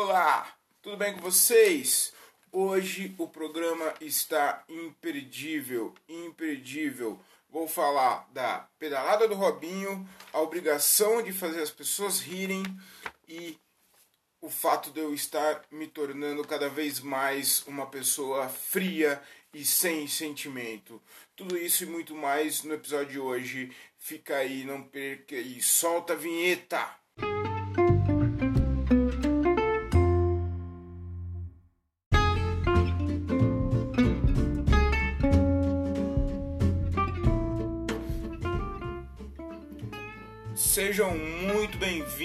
Olá, tudo bem com vocês? Hoje o programa está imperdível, imperdível. Vou falar da pedalada do Robinho, a obrigação de fazer as pessoas rirem e o fato de eu estar me tornando cada vez mais uma pessoa fria e sem sentimento. Tudo isso e muito mais no episódio de hoje. Fica aí, não perca e solta a vinheta!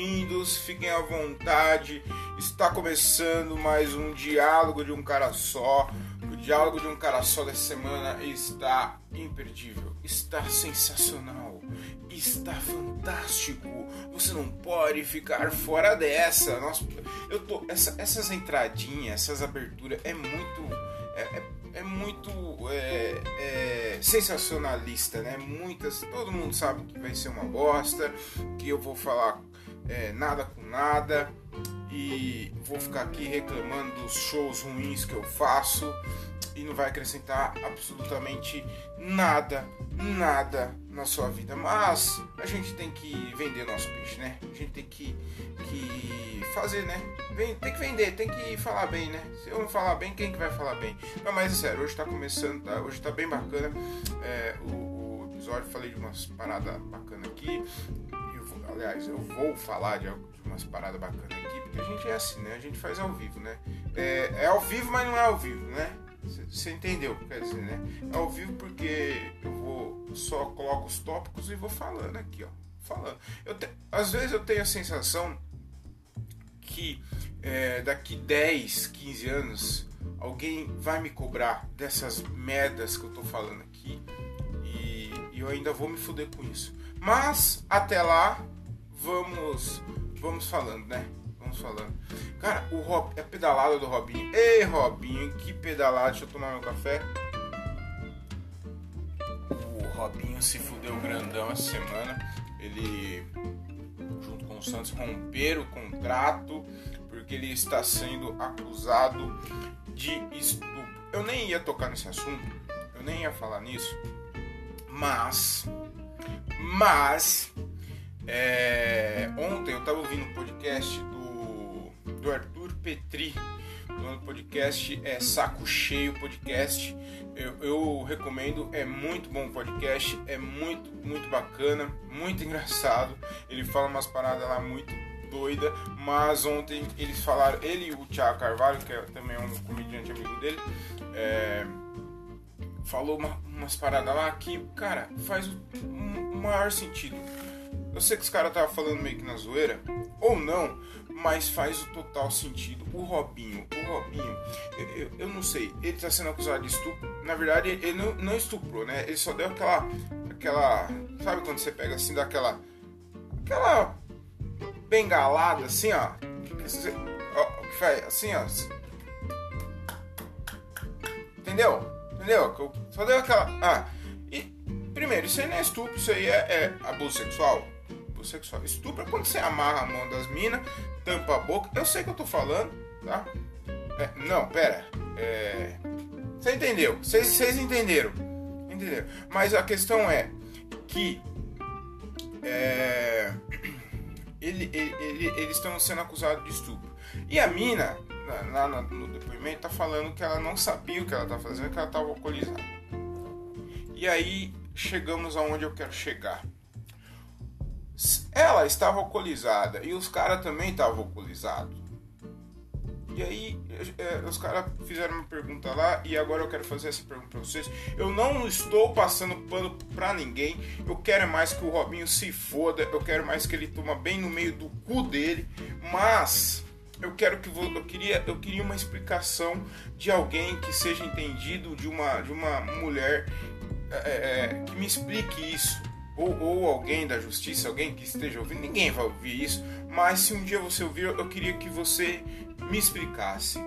Bem-vindos, fiquem à vontade. Está começando mais um diálogo de um cara só. O diálogo de um cara só dessa semana está imperdível, está sensacional, está fantástico. Você não pode ficar fora dessa. Nossa, eu tô essa, essas entradinhas, essas aberturas é muito é, é, é muito é, é, sensacionalista, né? Muitas, todo mundo sabe que vai ser uma bosta, que eu vou falar é, nada com nada e vou ficar aqui reclamando dos shows ruins que eu faço e não vai acrescentar absolutamente nada, nada na sua vida. Mas a gente tem que vender nosso peixe, né? A gente tem que, que fazer, né? Tem que vender, tem que falar bem, né? Se eu não falar bem, quem que vai falar bem? Não, mas é sério, hoje tá começando, tá? hoje tá bem bacana é, o, o, episódio. Falei de umas paradas bacanas aqui. Aliás, eu vou falar de, de umas paradas bacanas aqui, porque a gente é assim, né? A gente faz ao vivo, né? É, é ao vivo, mas não é ao vivo, né? Você entendeu o que quer dizer, né? É ao vivo porque eu vou só coloco os tópicos e vou falando aqui, ó. Falando. Eu te, às vezes eu tenho a sensação que é, daqui 10, 15 anos alguém vai me cobrar dessas merdas que eu tô falando aqui e, e eu ainda vou me fuder com isso. Mas até lá, vamos vamos falando, né? Vamos falando. Cara, o Rob, é a pedalada do Robinho. Ei, Robinho, que pedalada. Deixa eu tomar meu café. O Robinho se fudeu grandão essa semana. Ele, junto com o Santos, romperam o contrato porque ele está sendo acusado de estupro. Eu nem ia tocar nesse assunto, eu nem ia falar nisso, mas, mas, é, ontem eu estava ouvindo um podcast do, do Arthur Petri, do podcast é Saco Cheio Podcast. Eu, eu, recomendo, é muito bom podcast, é muito, muito bacana, muito engraçado. Ele fala umas paradas lá muito doida, mas ontem eles falaram, ele e o Thiago Carvalho, que é também um comediante amigo dele, é, falou uma, umas paradas lá que, cara, faz o, um, maior sentido. Eu sei que os caras estavam falando meio que na zoeira, ou não, mas faz o total sentido. O Robinho, o Robinho, eu, eu, eu não sei, ele está sendo acusado de estupro. Na verdade, ele não, não estuprou, né? Ele só deu aquela, aquela, sabe quando você pega assim, daquela, aquela bengalada, assim, ó. Assim, ó. Entendeu? Entendeu? Só deu aquela. Ah, e primeiro, isso aí não é estupro, isso aí é, é abuso sexual. Abuso sexual. Estupro é quando você amarra a mão das minas, tampa a boca. Eu sei que eu tô falando, tá? É, não, pera. É, você entendeu? Vocês entenderam? Entenderam? Mas a questão é que. É ele, ele, ele, eles estão sendo acusados de estupro. E a mina, lá no depoimento, tá falando que ela não sabia o que ela tá fazendo, que ela estava alcoolizada. E aí chegamos aonde eu quero chegar. Ela estava alcoolizada e os caras também estavam alcoolizados. E aí, é, os caras fizeram uma pergunta lá e agora eu quero fazer essa pergunta pra vocês. Eu não estou passando pano pra ninguém. Eu quero mais que o Robinho se foda. Eu quero mais que ele toma bem no meio do cu dele. Mas eu quero que eu queria eu queria uma explicação de alguém que seja entendido de uma de uma mulher é, é, que me explique isso ou, ou alguém da justiça, alguém que esteja ouvindo, ninguém vai ouvir isso, mas se um dia você ouvir, eu queria que você me explicasse.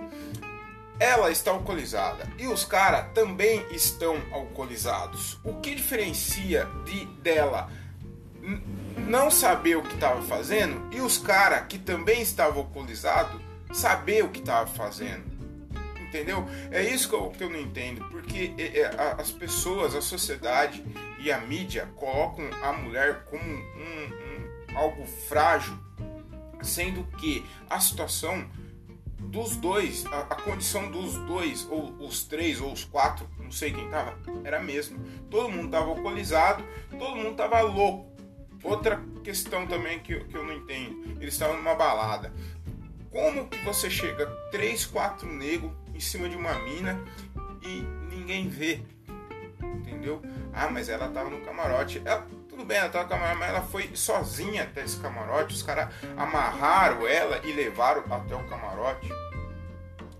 Ela está alcoolizada e os caras também estão alcoolizados. O que diferencia de dela não saber o que estava fazendo e os caras que também estavam alcoolizados saber o que estava fazendo. Entendeu? É isso que eu, que eu não entendo. Porque é, é, as pessoas, a sociedade e a mídia colocam a mulher como um, um, algo frágil, sendo que a situação dos dois, a, a, condição dos dois, ou os três, ou os quatro, não sei quem tava, era a mesma. Todo mundo tava alcoolizado, todo mundo tava louco. Outra questão também que, que eu não entendo, eles estavam numa balada. Como que você chega três, quatro negros em cima de uma mina e ninguém vê? Ah, mas ela tava no camarote. Ela, tudo bem, ela tava no camarote, mas ela foi sozinha até esse camarote. Os caras amarraram ela e levaram até o camarote.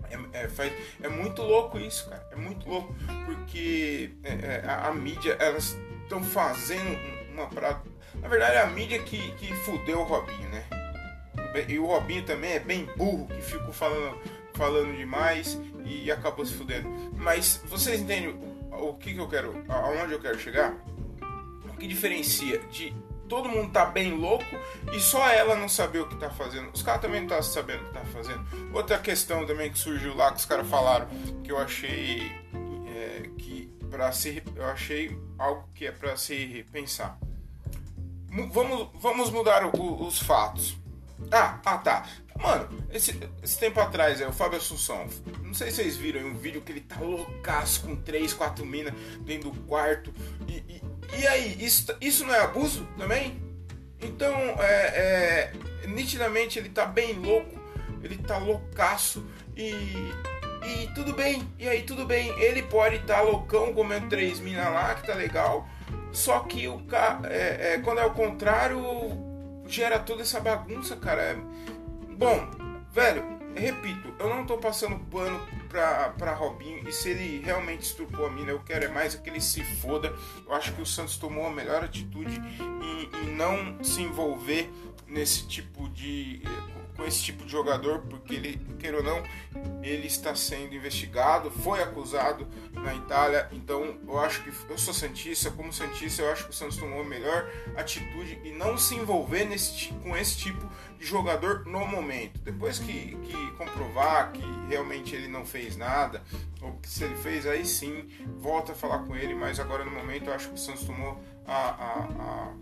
É, é, faz, é muito louco isso, cara. É muito louco. Porque é, é a, a, mídia, elas estão fazendo uma pra. Na verdade, é a mídia que, que fudeu o Robinho, né? E o Robinho também é bem burro, que ficou falando, falando demais e acabou se fudendo. Mas vocês entendem o, que, que eu quero, aonde eu quero chegar? O que diferencia de todo mundo tá bem louco e só ela não saber o que tá fazendo. Os caras também não tá sabendo o que tá fazendo. Outra questão também que surgiu lá que os caras falaram que eu achei é, que para se eu achei algo que é para se pensar. Vamos, vamos mudar o, os fatos. Ah, ah tá. Mano, esse, esse tempo atrás, é o Fábio Assunção. Não sei se vocês viram um vídeo que ele tá loucaço com 3, 4 minas dentro do quarto. E, e, e, aí, isso, isso não é abuso também? Então, é, é, nitidamente ele tá bem louco, ele tá loucaço e, e tudo bem. E aí, tudo bem. Ele pode estar tá loucão comendo três minas lá, que tá legal. Só que o ca... É, é, quando é o contrário, gera toda essa bagunça, cara. É... Bom, velho, repito, eu não tô passando pano pra, pra Robinho e se ele realmente estupou a mina, eu quero é mais que ele se foda. Eu acho que o Santos tomou a melhor atitude em, em não se envolver nesse tipo de com esse tipo de jogador, porque ele, quer ou não, ele está sendo investigado, foi acusado na Itália. Então, eu acho que eu sou santista, como santista, eu acho que o Santos tomou a melhor atitude e não se envolver nesse, com esse tipo de jogador no momento. Depois que, que comprovar que realmente ele não fez nada, ou que se ele fez, aí sim, volta a falar com ele, mas agora no momento eu acho que o Santos tomou a, a, a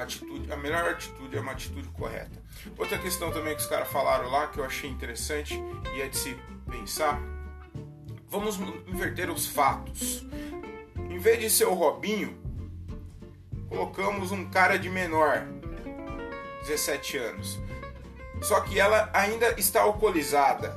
a atitude, a melhor atitude é uma atitude correta. Outra questão também que os caras falaram lá que eu achei interessante e é de se pensar. Vamos inverter os fatos. Em vez de ser o Robinho, colocamos um cara de menor, 17 anos. Só que ela ainda está alcoolizada.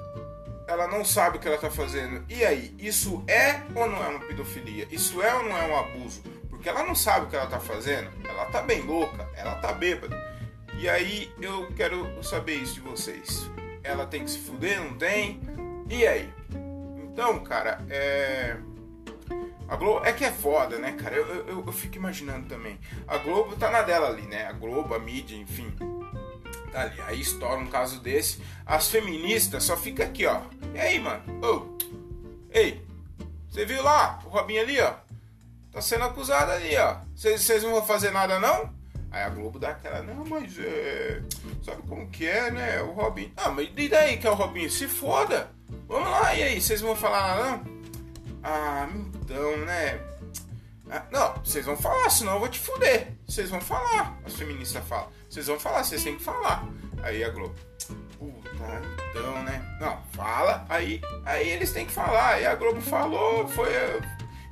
Ela não sabe o que ela está fazendo. E aí, isso é ou não é uma pedofilia? Isso é ou não é um abuso? Porque ela não sabe o que ela tá fazendo. Ela tá bem louca, ela tá bêbada. E aí eu quero saber isso de vocês. Ela tem que se fuder, não tem? E aí? Então, cara, é. A Globo. É que é foda, né, cara? Eu, eu, eu fico imaginando também. A Globo tá na dela ali, né? A Globo, a mídia, enfim. Tá ali. Aí estoura um caso desse. As feministas só fica aqui, ó. E aí, mano? Ei! Você viu lá? O Robinho ali, ó tá sendo acusado ali, ó. Vocês não vão fazer nada, não? Aí a Globo dá aquela, não, mas é. Sabe como que é, né? O Robinho. Ah, mas e daí que é o Robinho? Se foda! Vamos lá, e aí? Vocês vão falar nada, não? Ah, então, né? Ah, não, vocês vão falar, senão eu vou te fuder. Vocês vão falar. As feministas falam. Vocês vão falar, vocês têm que falar. Aí a Globo. Puta, então, né? Não, fala. Aí, aí eles têm que falar. Aí a Globo falou, foi.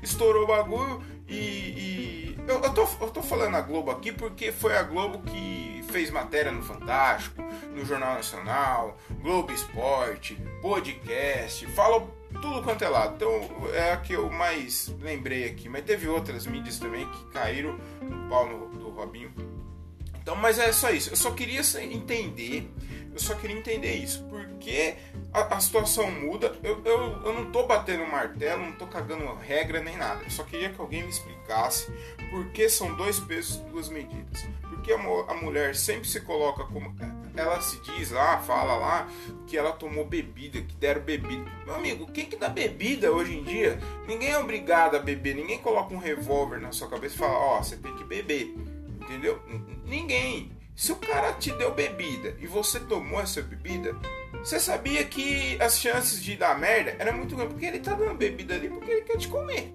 Estourou o bagulho. E, e eu, eu, tô, eu tô falando a Globo aqui porque foi a Globo que fez matéria no Fantástico, no Jornal Nacional, Globo Esporte, podcast, falou tudo quanto é lado. Então é a que eu mais lembrei aqui. Mas teve outras mídias também que caíram no pau no, do Robinho. Então, mas é só isso. Eu só queria entender eu só queria entender isso. Porque a, a situação muda. Eu, eu, eu não tô batendo martelo, não tô cagando regra nem nada. Eu só queria que alguém me explicasse por que são dois pesos e duas medidas. Porque a, a mulher sempre se coloca como. Ela se diz lá, fala lá, que ela tomou bebida, que deram bebida. Meu amigo, quem que dá bebida hoje em dia? Ninguém é obrigado a beber, ninguém coloca um revólver na sua cabeça e fala, ó, oh, você tem que beber. Entendeu? Ninguém. Se o cara te deu bebida e você tomou essa bebida, Você sabia que as chances de dar merda era muito grande, porque ele tá dando bebida ali porque ele quer te comer.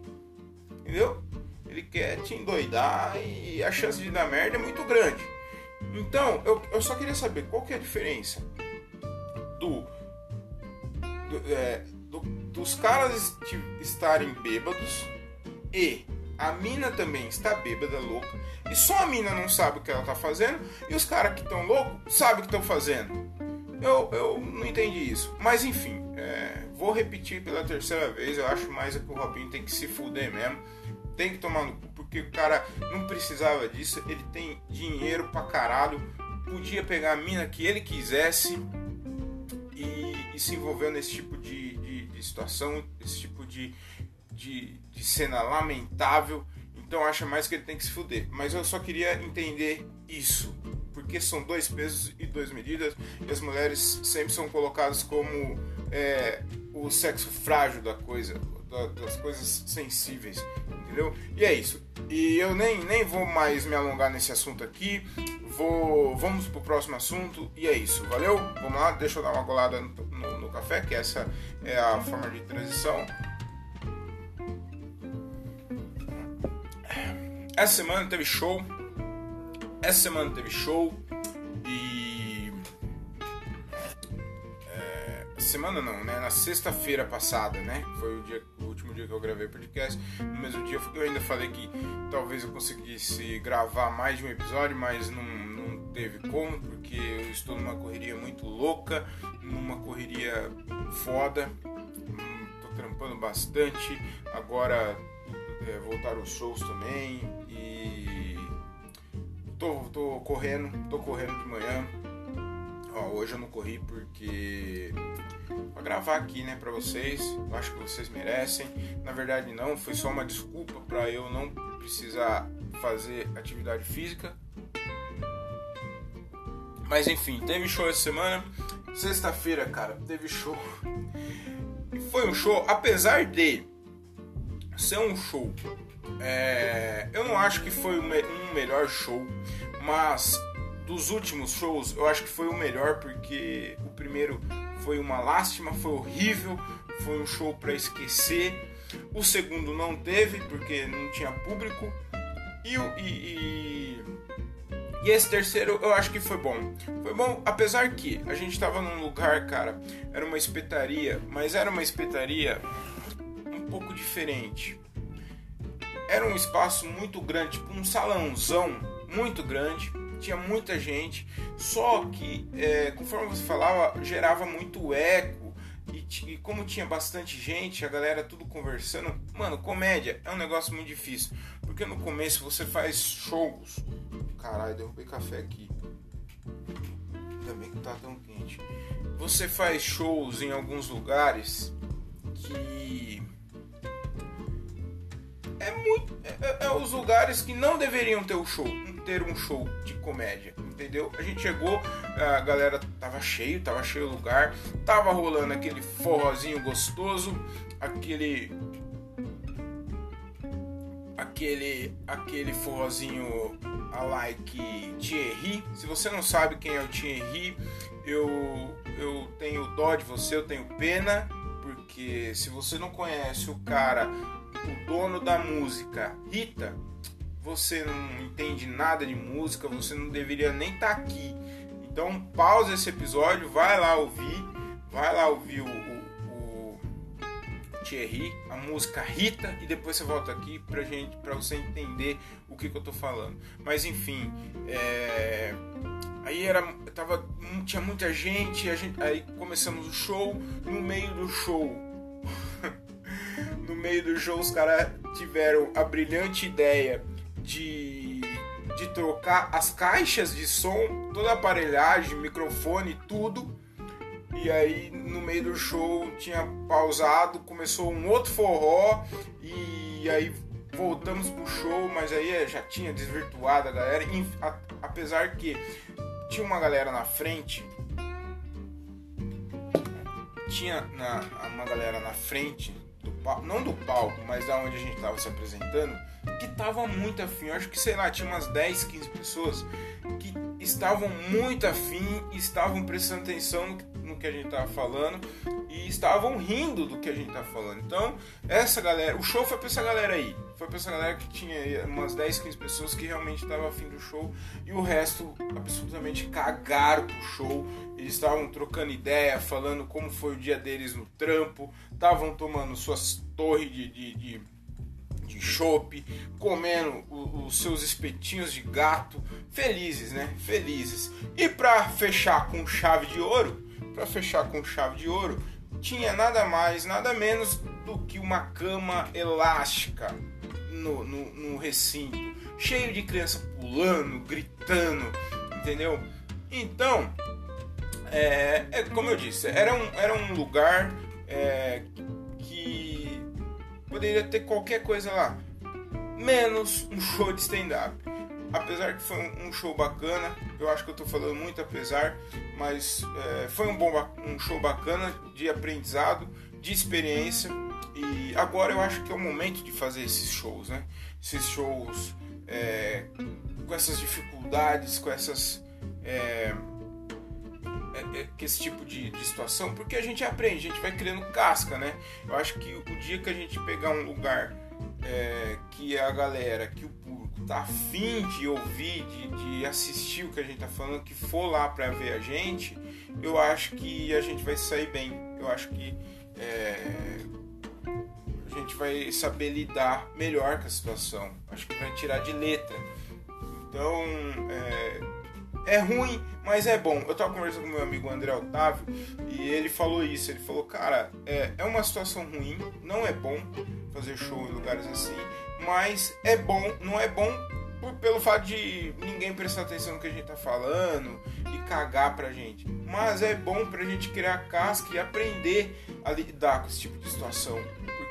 Entendeu? Ele quer te endoidar e a chance de dar merda é muito grande. Então, eu, eu só queria saber qual que é a diferença do, do, é, do dos caras estarem bêbados e a mina também está bêbada, louca, e só a mina não sabe o que ela tá fazendo, e os caras que estão loucos sabem o que estão fazendo. Eu, eu não entendi isso. Mas enfim, é, vou repetir pela terceira vez. Eu acho mais é que o Robinho tem que se fuder mesmo. Tem que tomar no cu, porque o cara não precisava disso. Ele tem dinheiro pra caralho. Podia pegar a mina que ele quisesse e, e se envolver nesse tipo de, de, de situação, esse tipo de, de, de cena lamentável. Então acha mais que ele tem que se fuder. Mas eu só queria entender isso. Porque são dois pesos e duas medidas. E as mulheres sempre são colocadas como é, o sexo frágil da coisa, das coisas sensíveis. Entendeu? E é isso. E eu nem, nem vou mais me alongar nesse assunto aqui. Vou, vamos pro próximo assunto. E é isso. Valeu? Vamos lá, deixa eu dar uma golada no, no, no café, que essa é a forma de transição. Essa semana teve show. Essa semana teve show. E. É, semana não, né? Na sexta-feira passada, né? Foi o, dia, o último dia que eu gravei o podcast. No mesmo dia eu ainda falei que talvez eu conseguisse gravar mais de um episódio, mas não, não teve como, porque eu estou numa correria muito louca, numa correria foda. Hum, tô trampando bastante. Agora é, voltaram os shows também e tô, tô correndo, tô correndo de manhã. Ó, hoje eu não corri porque pra gravar aqui, né, para vocês. Eu acho que vocês merecem. Na verdade não, foi só uma desculpa para eu não precisar fazer atividade física. Mas enfim, teve show essa semana. Sexta-feira, cara, teve show. E foi um show, apesar de ser um show. É, eu não acho que foi um melhor show, mas dos últimos shows eu acho que foi o melhor porque o primeiro foi uma lástima, foi horrível, foi um show para esquecer. O segundo não teve porque não tinha público e, e, e, e esse terceiro eu acho que foi bom. Foi bom, apesar que a gente estava num lugar, cara, era uma espetaria, mas era uma espetaria pouco diferente. Era um espaço muito grande, tipo um salãozão muito grande, tinha muita gente, só que é, conforme você falava, gerava muito eco. E, e, como tinha bastante gente, a galera tudo conversando, mano, comédia é um negócio muito difícil. Porque no começo você faz shows. Caralho, derrubei café aqui. Também que tá tão quente. Você faz shows em alguns lugares que é muito. É, é, é, os lugares que não deveriam ter o um show, ter um show de comédia, entendeu? A gente chegou, a galera tava cheio, tava cheio o lugar, tava rolando aquele forrozinho gostoso, aquele. Aquele, aquele forrozinho a like Thierry. Se você não sabe quem é o Thierry, eu, eu tenho dó de você, eu tenho pena, porque se você não conhece o cara o dono da música Rita, você não entende nada de música, você não deveria nem estar tá aqui. Então pausa esse episódio, vai lá ouvir, vai lá ouvir o, o, o Thierry, a música Rita e depois você volta aqui pra gente, para você entender o que, que eu tô falando. Mas enfim, é... aí era, tava, tinha muita gente, gente, aí começamos o show, no meio do show no meio do show os caras tiveram a brilhante ideia de, de trocar as caixas de som, toda a aparelhagem, microfone, tudo. E aí no meio do show tinha pausado, começou um outro forró. E aí voltamos pro show, mas aí já tinha desvirtuado a galera, apesar que tinha uma galera na frente. Tinha na, uma galera na frente palco, não do palco, mas da onde a gente estava se apresentando, que tava muito afim. Eu acho que, sei lá, tinha umas 10, 15 pessoas que estavam muito afim, estavam prestando atenção no que a gente tava falando e estavam rindo do que a gente tava falando. Então, essa galera, o show foi pra essa galera aí. Foi pra essa galera que tinha umas 10, 15 pessoas que realmente estavam afim do show e o resto absolutamente cagaram pro show. Eles estavam trocando ideia, falando como foi o dia deles no trampo, estavam tomando suas torres de, de, de de chope, comendo os seus espetinhos de gato, felizes, né? Felizes. E para fechar com chave de ouro, para fechar com chave de ouro, tinha nada mais, nada menos do que uma cama elástica no, no, no recinto, cheio de criança pulando, gritando, entendeu? Então, é, é, como eu disse, era um, era um lugar é, que poderia ter qualquer coisa lá, menos um show de stand-up. Apesar que foi um show bacana, eu acho que eu estou falando muito apesar, mas é, foi um, bom, um show bacana de aprendizado, de experiência. E agora eu acho que é o momento de fazer esses shows, né? Esses shows é, com essas dificuldades, com essas. É, é, esse tipo de, de, situação, porque a gente aprende, a gente vai criando casca, né? Eu acho que o dia que a gente pegar um lugar é, que a galera, que o público tá afim de ouvir, de, de, assistir o que a gente tá falando, que for lá para ver a gente, eu acho que a gente vai sair bem. Eu acho que é, a gente vai saber lidar melhor com a situação. Acho que vai tirar de letra. Então, é, é ruim, mas é bom. Eu tava conversando com meu amigo André Otávio e ele falou isso. Ele falou, cara, é, é uma situação ruim, não é bom fazer show em lugares assim, mas é bom, não é bom por, pelo fato de ninguém prestar atenção no que a gente tá falando e cagar pra gente. Mas é bom pra gente criar casca e aprender a lidar com esse tipo de situação.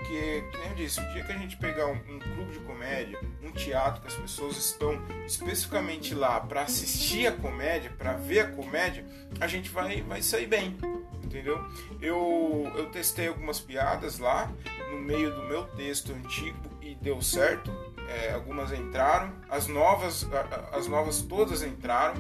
Porque, como eu disse, o dia que a gente pegar um, um clube de comédia, um teatro que as pessoas estão especificamente lá para assistir a comédia, para ver a comédia, a gente vai, vai sair bem, entendeu? Eu, eu testei algumas piadas lá no meio do meu texto antigo e deu certo. É, algumas entraram, as novas, as novas todas entraram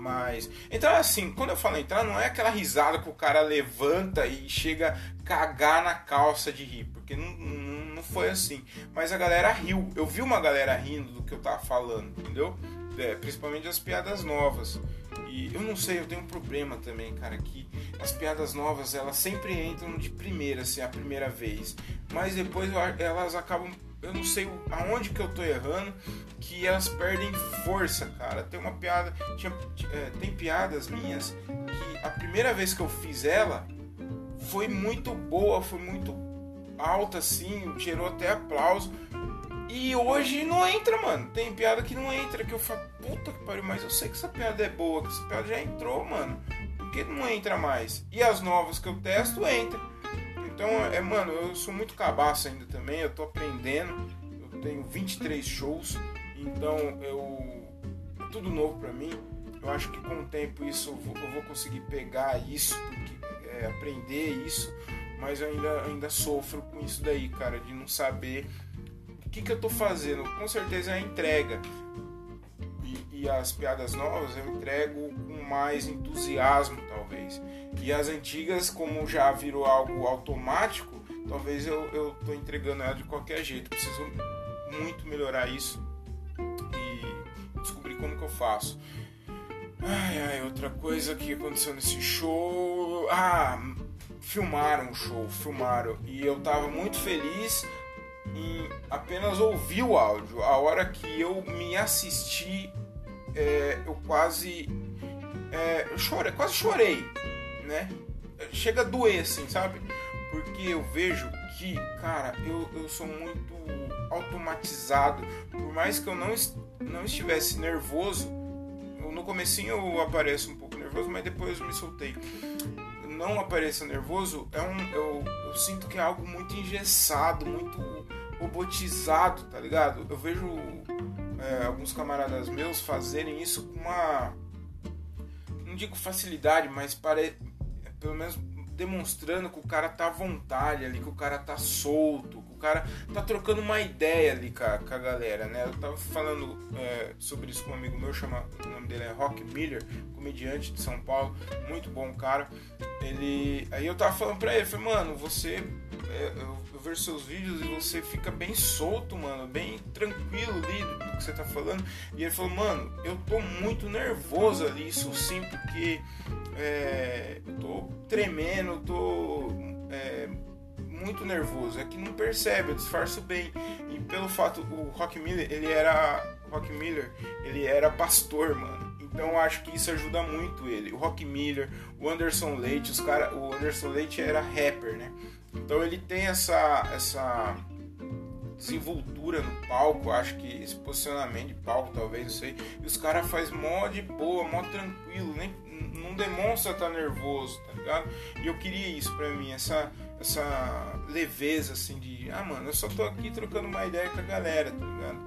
mas. Então, assim, quando eu falo entrar, não é aquela risada que o cara levanta e chega a cagar na calça de rir, porque não, não, não foi assim. Mas a galera riu. Eu vi uma galera rindo do que eu tava falando, entendeu? É, principalmente as piadas novas. E eu não sei, eu tenho um problema também, cara, que as piadas novas elas sempre entram de primeira, assim, a primeira vez. Mas depois elas acabam eu não sei aonde que eu tô errando, que elas perdem força, cara. Tem uma piada, tinha, é, tem piadas minhas que a primeira vez que eu fiz ela foi muito boa, foi muito alta assim, gerou até aplauso. E hoje não entra, mano. Tem piada que não entra, que eu falo, puta que pariu, mas eu sei que essa piada é boa, que essa piada já entrou, mano. Por que não entra mais? E as novas que eu testo entra. Então, é, mano, eu sou muito cabaço ainda também, eu tô aprendendo. Eu tenho 23 shows, então eu é tudo novo para mim. Eu acho que com o tempo isso eu vou, eu vou conseguir pegar isso, porque, é, aprender isso, mas eu ainda, ainda sofro com isso daí, cara, de não saber o que, que eu tô fazendo. Com certeza é a entrega. As piadas novas eu entrego com mais entusiasmo, talvez. E as antigas, como já virou algo automático, talvez eu, eu tô entregando ela de qualquer jeito. Preciso muito melhorar isso e descobrir como que eu faço. Ai, ai, outra coisa que aconteceu nesse show. Ah, filmaram o show, filmaram. E eu tava muito feliz em apenas ouvir o áudio. A hora que eu me assisti, é, eu quase. É, eu chorei, quase chorei né? Chega a doer, assim, sabe? Porque eu vejo que, cara, eu, eu sou muito automatizado. Por mais que eu não, não estivesse nervoso, no comecinho eu apareço um pouco nervoso, mas depois eu me soltei. Não apareça nervoso, é um, eu, eu sinto que é algo muito engessado, muito robotizado, tá ligado? Eu vejo é, alguns camaradas meus fazerem isso com uma. Não digo facilidade, mas pare, pelo menos demonstrando que o cara tá à vontade ali, que o cara tá solto, cara tá trocando uma ideia ali com a, com a galera, né? Eu tava falando é, sobre isso com um amigo meu, chama, o nome dele é Rock Miller, comediante de São Paulo, muito bom cara. Ele, aí eu tava falando pra ele, falei, mano, você, é, eu, vejo seus vídeos e você fica bem solto, mano, bem tranquilo ali do que você tá falando. E ele falou, mano, eu tô muito nervoso ali, isso sim, porque é, eu tô tremendo, tô é, muito nervoso. É que não percebe, eu disfarço bem. E pelo fato, o Rock Miller, ele era. Rock Miller, ele era pastor, mano. Então acho que isso ajuda muito ele. O Rock Miller, o Anderson Leite, os cara, o Anderson Leite era rapper, né? Então ele tem essa essa desenvoltura no palco, acho que esse posicionamento de palco, talvez, não sei. E os caras faz mó de boa, mó tranquilo, nem não demonstra estar tá nervoso, tá ligado? E eu queria isso pra mim, essa essa leveza assim de, ah, mano, eu só tô aqui trocando uma ideia com a galera, tá ligado?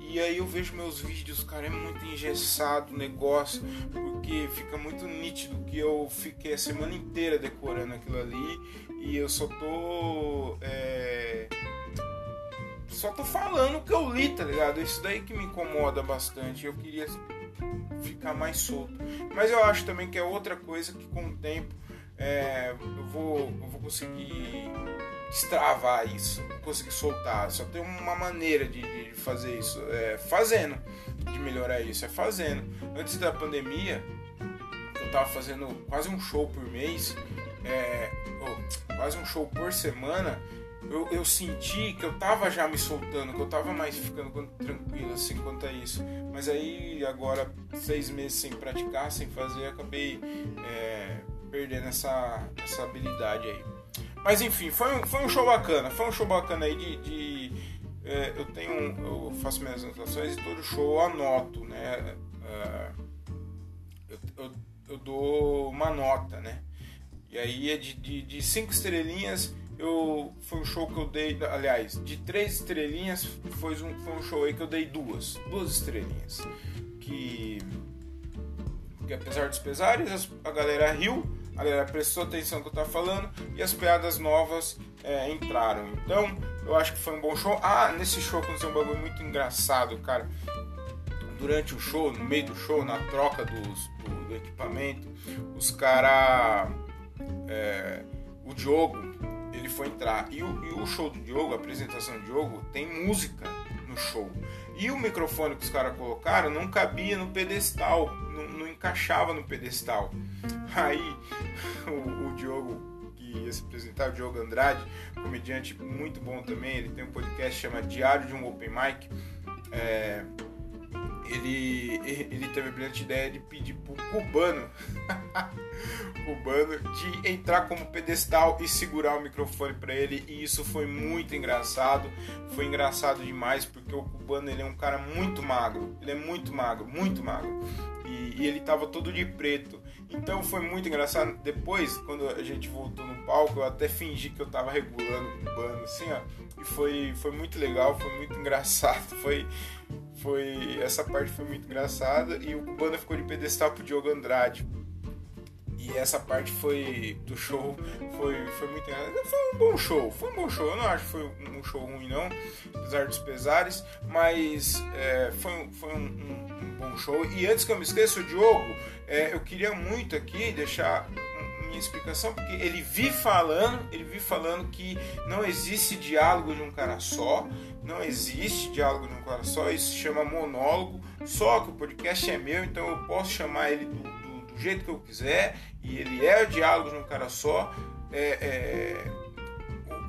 E aí eu vejo meus vídeos, cara, é muito engessado o negócio, porque fica muito nítido que eu fiquei a semana inteira decorando aquilo ali e eu só tô. É... Só tô falando o que eu li, tá ligado? Isso daí que me incomoda bastante. Eu queria ficar mais solto. Mas eu acho também que é outra coisa que com o tempo é, eu, vou, eu vou conseguir destravar isso, conseguir soltar. Só tem uma maneira de, de fazer isso, é fazendo, de melhorar isso, é fazendo. Antes da pandemia, eu tava fazendo quase um show por mês, é, oh, quase um show por semana. Eu, eu, senti que eu tava já me soltando, que eu tava mais ficando tranquilo assim quanto a isso. Mas aí agora, seis meses sem praticar, sem fazer, acabei é, perdendo essa, essa habilidade aí. Mas enfim, foi um, foi um show bacana. Foi um show bacana aí de. de é, eu tenho. Eu faço minhas anotações e todo show eu anoto, né? É, eu, eu, eu, dou uma nota, né? E aí é de, de, de cinco estrelinhas. Eu, foi um show que eu dei, aliás, de três estrelinhas foi um, foi um show aí que eu dei duas, duas estrelinhas. Que, que apesar dos pesares, a galera riu, galera prestou atenção no que eu tava falando e as piadas novas é, entraram. Então, eu acho que foi um bom show. Ah, nesse show aconteceu um bagulho muito engraçado, cara. Durante o show, no meio do show, na troca dos, do, do equipamento, os caras. É, o Diogo, ele foi entrar. E o, e o show do Diogo, a apresentação do Diogo, tem música no show. E o microfone que os caras colocaram não cabia no pedestal, não, não, encaixava no pedestal. Aí o, o Diogo, que ia se apresentar, o Diogo Andrade, comediante muito bom também, ele tem um podcast chamado Diário de um Open Mic. É, ele, ele teve a brilhante ideia de pedir pro cubano, cubano de entrar como pedestal e segurar o microfone para ele. E isso foi muito engraçado, foi engraçado demais porque o cubano ele é um cara muito magro, ele é muito magro, muito magro. E, e ele tava todo de preto, então foi muito engraçado. Depois, quando a gente voltou no palco, eu até fingi que eu tava regulando o cubano assim, ó, e foi, foi muito legal, foi muito engraçado, foi foi essa parte foi muito engraçada e o Cubana ficou de pedestal pro Diogo Andrade. E essa parte foi do show foi, foi muito. Foi um bom show, foi um bom show. Eu não acho que foi um show ruim não, apesar dos pesares, mas é, foi, foi um, um, um, bom show. E antes que eu me esqueça, o Diogo, é, eu queria muito aqui deixar minha explicação, porque ele vi falando, ele vi falando que não existe diálogo de um cara só, não existe diálogo de um cara só, isso se chama monólogo, só que o podcast é meu, então eu posso chamar ele do jeito que eu quiser, e ele é o diálogo de um cara só. É, é,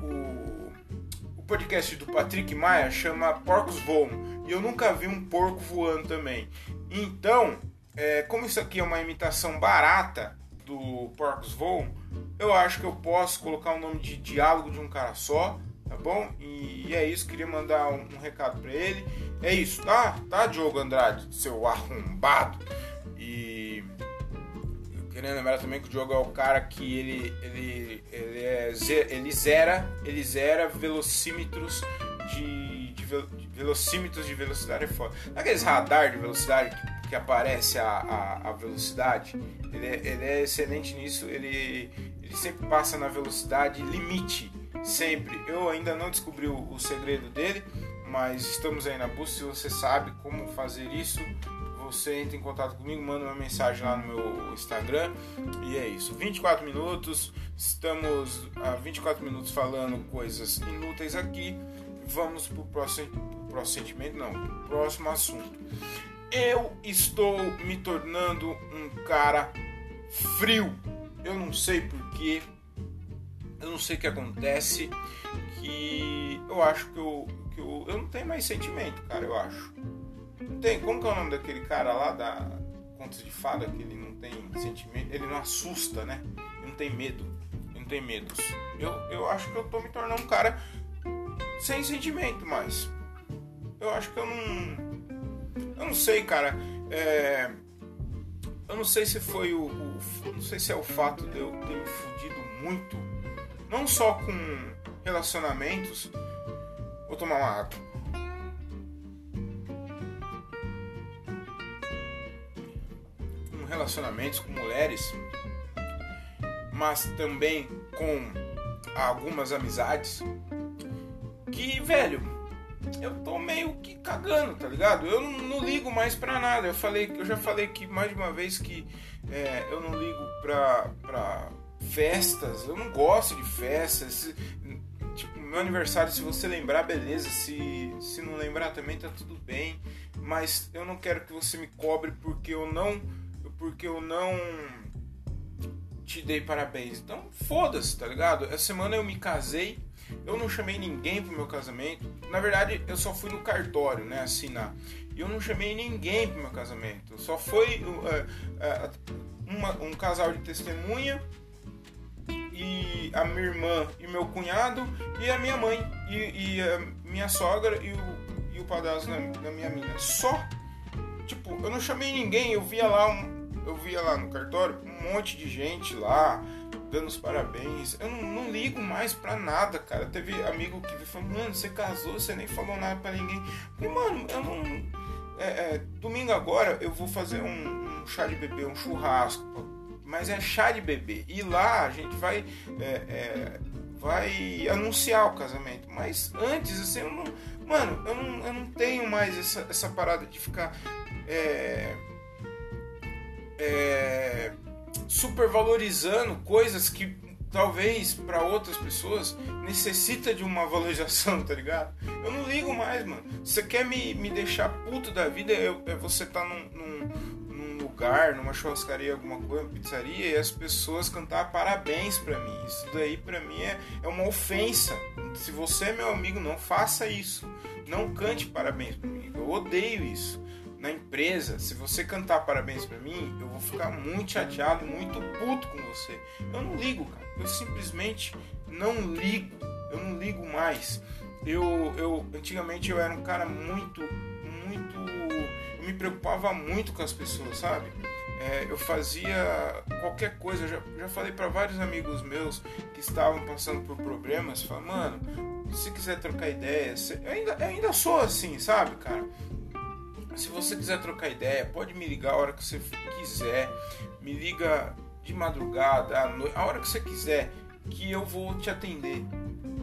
o, o, podcast do Patrick Maia chama Porcos Voam, e eu nunca vi um porco voando também. Então, é, como isso aqui é uma imitação barata do Porcos Voam, eu acho que eu posso colocar o nome de diálogo de um cara só tá bom? E, e é isso, queria mandar um, um recado para ele. É isso, tá? Tá, Diogo Andrade, seu arrombado. E lembrar também que o Diogo é o cara que ele ele ele, é, ele zera ele zera velocímetros de, de, de velocímetros de velocidade é foda. Aqueles radar de velocidade que, que aparece a, a, a velocidade, ele é, ele é excelente nisso. Ele ele sempre passa na velocidade limite sempre. Eu ainda não descobri o, o segredo dele, mas estamos aí na busca. Se você sabe como fazer isso, você entra em contato comigo, manda uma mensagem lá no meu Instagram. E é isso. 24 minutos. Estamos a 24 minutos falando coisas inúteis aqui. Vamos pro próximo procedimento, não, pro próximo assunto. Eu estou me tornando um cara frio. Eu não sei porquê. Eu não sei o que acontece. Que eu acho que eu, que eu, eu não tenho mais sentimento, cara, eu acho. Não tem. Como que é o nome daquele cara lá da Contos de Fada que ele não tem sentimento? Ele não assusta, né? Ele não tem medo. Ele não tem medos. Eu, eu acho que eu tô me tornando um cara sem sentimento mais. Eu acho que eu não. Eu não sei, cara. É, eu não sei se foi o, o, Não sei se é o fato de eu ter me fudido muito. Não só com relacionamentos. Vou tomar uma água. Relacionamentos com mulheres. Mas também com algumas amizades. Que, velho eu tô meio que cagando, tá ligado? Eu não, não, ligo mais pra nada. Eu falei, eu já falei que mais de uma vez que é, eu não ligo pra, pra festas. Eu não gosto de festas. Tipo, meu aniversário, se você lembrar, beleza. Se, se não lembrar também tá tudo bem. Mas eu não quero que você me cobre porque eu não. Porque eu não te dei parabéns. Então, foda-se, tá ligado? Essa semana eu me casei eu não chamei ninguém pro meu casamento. Na verdade, eu só fui no cartório, né, assinar. E eu não chamei ninguém pro meu casamento. Só foi uh, uh, uma, um casal de testemunha e a minha irmã e meu cunhado e a minha mãe e, e a minha sogra e o, e o padrasto da, da minha mina. Só. Tipo, eu não chamei ninguém. Eu via lá um, eu via lá no cartório um monte de gente lá dando os parabéns. Eu não, não, ligo mais pra nada, cara. Teve amigo que falou, mano, você casou, você nem falou nada pra ninguém. Porque, mano, eu não. É, é, domingo agora eu vou fazer um, um, chá de bebê, um churrasco. Mas é chá de bebê. E lá a gente vai. É, é, vai anunciar o casamento. Mas antes, assim, eu não. Mano, eu não, eu não tenho mais essa, essa parada de ficar. É, é, supervalorizando coisas que talvez para outras pessoas necessita de uma valorização, tá ligado? Eu não ligo mais, mano. Você quer me, me deixar puto da vida, é, você tá num, num, num, lugar, numa churrascaria, alguma coisa, pizzaria, e as pessoas cantar parabéns para mim. Isso daí para mim é, é uma ofensa. Se você é meu amigo, não faça isso. Não cante parabéns para mim. Eu odeio isso na empresa, se você cantar parabéns para mim, eu vou ficar muito chateado, muito puto com você. Eu não ligo, cara. Eu simplesmente não ligo. Eu não ligo mais. Eu, eu antigamente eu era um cara muito, muito, eu me preocupava muito com as pessoas, sabe? É, eu fazia qualquer coisa. Eu já, já falei para vários amigos meus que estavam passando por problemas, falar, mano, se quiser trocar ideia, eu ainda, ainda sou assim, sabe, cara? Se você quiser trocar ideia, pode me ligar a hora que você quiser. Me liga de madrugada, à noite, a hora que você quiser, que eu vou te atender.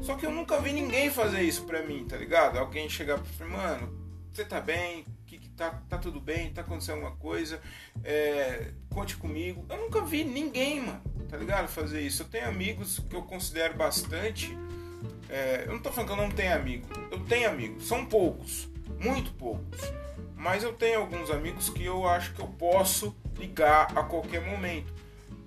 Só que eu nunca vi ninguém fazer isso pra mim, tá ligado? Alguém chegar pra mim, mano, você tá bem? Que, que tá, tá tudo bem? Tá acontecendo alguma coisa? É, conte comigo. Eu nunca vi ninguém, mano, tá ligado? Fazer isso. Eu tenho amigos que eu considero bastante. É, eu não tô falando que eu não tenho amigo. Eu tenho amigos, são poucos, muito poucos mas eu tenho alguns amigos que eu acho que eu posso ligar a qualquer momento.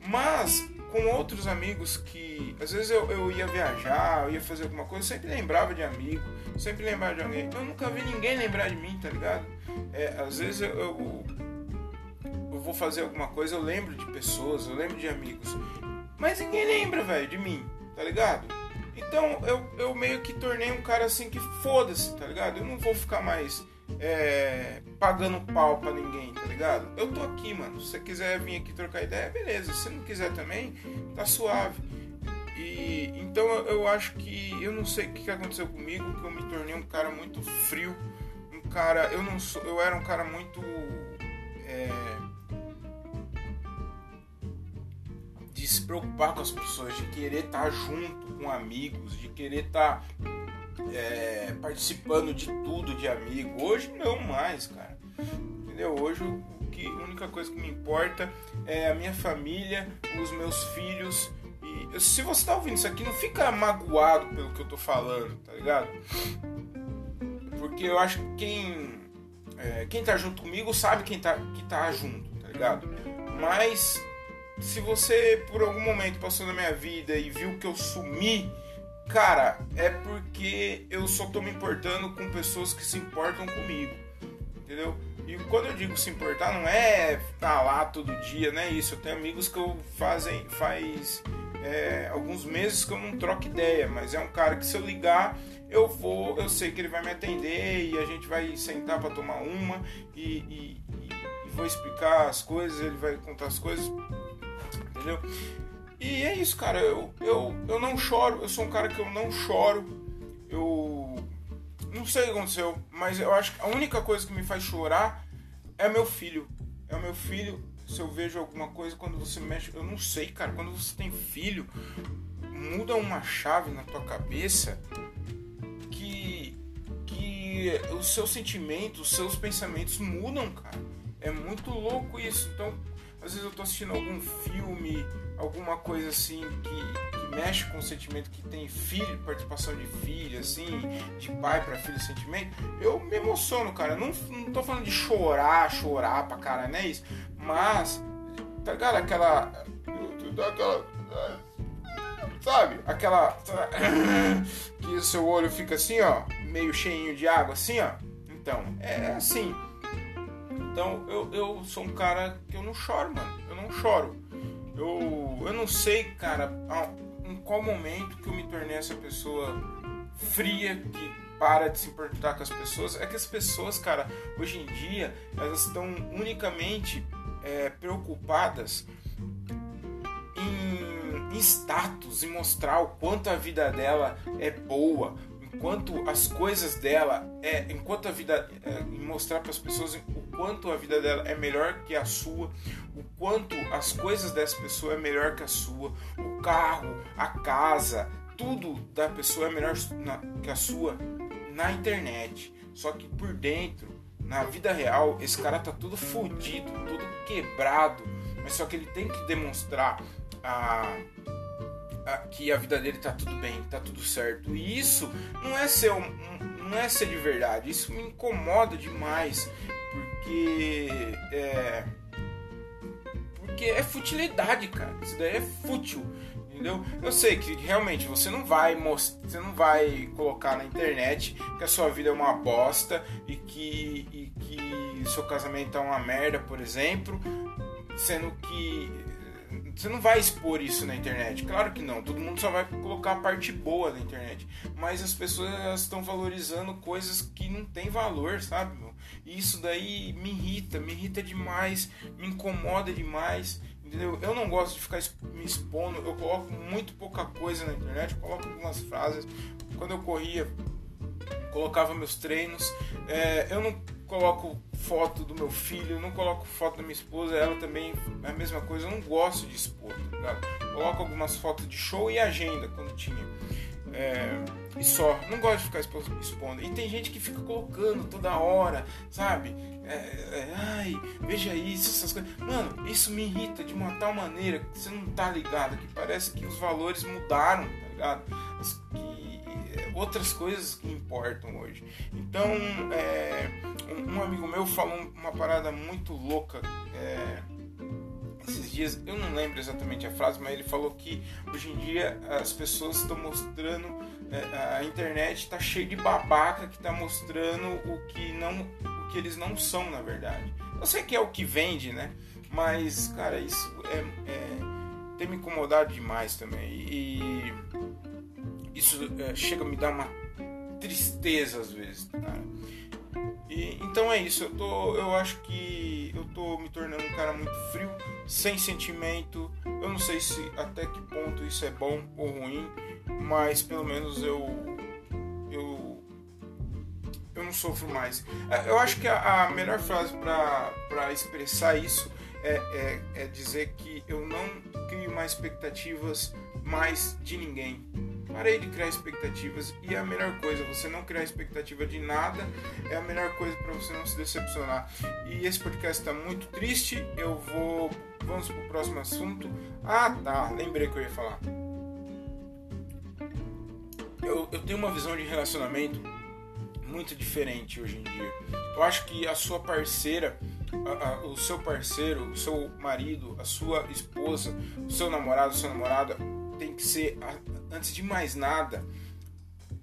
Mas com outros amigos que às vezes eu, eu ia viajar, eu ia fazer alguma coisa, sempre lembrava de amigo, sempre lembrava de alguém. Eu nunca vi ninguém lembrar de mim, tá ligado? É, às vezes eu, eu, eu vou fazer alguma coisa, eu lembro de pessoas, eu lembro de amigos, mas ninguém lembra, velho, de mim, tá ligado? Então eu, eu meio que tornei um cara assim que foda-se, tá ligado? Eu não vou ficar mais é, pagando pau pra ninguém, tá ligado? Eu tô aqui, mano. Se você quiser vir aqui trocar ideia, beleza. Se não quiser também, tá suave. E então eu acho que eu não sei o que aconteceu comigo, que eu me tornei um cara muito frio, um cara, eu não sou, eu era um cara muito é, de se preocupar com as pessoas, de querer estar tá junto com amigos, de querer estar tá é, participando de tudo de amigo. Hoje não mais, cara. Entendeu? Hoje que a única coisa que me importa é a minha família, os meus filhos. E se você tá ouvindo isso aqui, não fica magoado pelo que eu tô falando, tá ligado? Porque eu acho que quem, é, quem tá junto comigo sabe quem tá, que tá junto, tá ligado? Mas se você por algum momento passou na minha vida e viu que eu sumi, cara, é porque eu só tô me importando com pessoas que se importam comigo, entendeu? E quando eu digo se importar, não é estar tá lá todo dia, não é isso. Eu tenho amigos que eu fazem, faz é, alguns meses que eu não troco ideia, mas é um cara que se eu ligar, eu vou, eu sei que ele vai me atender e a gente vai sentar para tomar uma e, e, e vou explicar as coisas, ele vai contar as coisas, entendeu? E é isso, cara. Eu, eu, eu não choro, eu sou um cara que eu não choro. Eu não sei o que aconteceu, mas eu acho que a única coisa que me faz chorar é meu filho. É o meu filho. Se eu vejo alguma coisa quando você mexe, eu não sei, cara. Quando você tem filho, muda uma chave na tua cabeça que que os seus sentimentos, os seus pensamentos mudam, cara. É muito louco isso. Então, às vezes eu tô assistindo algum filme, alguma coisa assim que, que mexe com o sentimento que tem filho, participação de filho, assim, de pai para filho, sentimento, eu me emociono, cara. Não, não tô falando de chorar, chorar pra cara, não é isso. Mas, tá ligado? Aquela. sabe? Aquela. que seu olho fica assim, ó, meio cheinho de água, assim, ó. Então, é assim. Então eu, eu sou um cara que eu não choro, mano. Eu não choro. Eu, eu não sei, cara, em qual momento que eu me tornei essa pessoa fria que para de se importar com as pessoas. É que as pessoas, cara, hoje em dia, elas estão unicamente é, preocupadas em, em status, em mostrar o quanto a vida dela é boa, enquanto as coisas dela é enquanto a vida é, mostrar para as pessoas o quanto a vida dela é melhor que a sua o quanto as coisas dessa pessoa é melhor que a sua o carro a casa tudo da pessoa é melhor que a sua na internet só que por dentro na vida real esse cara tá tudo fodido tudo quebrado mas só que ele tem que demonstrar a que a vida dele tá tudo bem, tá tudo certo. E isso não é ser um, não é ser de verdade. Isso me incomoda demais, porque é porque é futilidade, cara. Isso daí é fútil, entendeu? Eu sei que realmente você não vai mostrar, você não vai colocar na internet que a sua vida é uma bosta e que e que seu casamento é uma merda, por exemplo, sendo que você não vai expor isso na internet. Claro que não. Todo mundo só vai colocar a parte boa da internet. Mas as pessoas estão valorizando coisas que não tem valor, sabe? Meu? E isso daí me irrita, me irrita demais, me incomoda demais. Entendeu? Eu não gosto de ficar me expondo. Eu coloco muito pouca coisa na internet. Coloco algumas frases. Quando eu corria, colocava meus treinos. É, eu não coloco foto do meu filho, não coloco foto da minha esposa, ela também é a mesma coisa, eu não gosto de expor, tá ligado? Coloco algumas fotos de show e agenda quando tinha. É, e só, não gosto de ficar expondo. E tem gente que fica colocando toda hora, sabe? É, é, ai, veja isso, essas coisas. Mano, isso me irrita de uma tal maneira que você não tá ligado, que parece que os valores mudaram, tá ligado? Que outras coisas que importam hoje. Então, é, um amigo meu falou uma parada muito louca. É, esses dias, eu não lembro exatamente a frase, mas ele falou que hoje em dia as pessoas estão mostrando, é, a internet está cheia de babaca que está mostrando o que não, o que eles não são na verdade. Eu sei que é o que vende, né? Mas, cara, isso é, é tem me incomodado demais também. E isso é, chega a me dar uma tristeza às vezes, cara. E, então é isso, eu, tô, eu acho que eu tô me tornando um cara muito frio, sem sentimento. Eu não sei se até que ponto isso é bom ou ruim, mas pelo menos eu eu eu não sofro mais. É, eu acho que a, a melhor frase para expressar isso é, é, é dizer que eu não crio mais expectativas mais de ninguém. Parei de criar expectativas e é a melhor coisa, você não criar expectativa de nada é a melhor coisa para você não se decepcionar. E esse podcast está muito triste, eu vou. Vamos pro próximo assunto. Ah tá, lembrei que eu ia falar. Eu, eu tenho uma visão de relacionamento muito diferente hoje em dia. Eu acho que a sua parceira, a, a, o seu parceiro, o seu marido, a sua esposa, o seu namorado, a sua namorada tem que ser, antes de mais nada,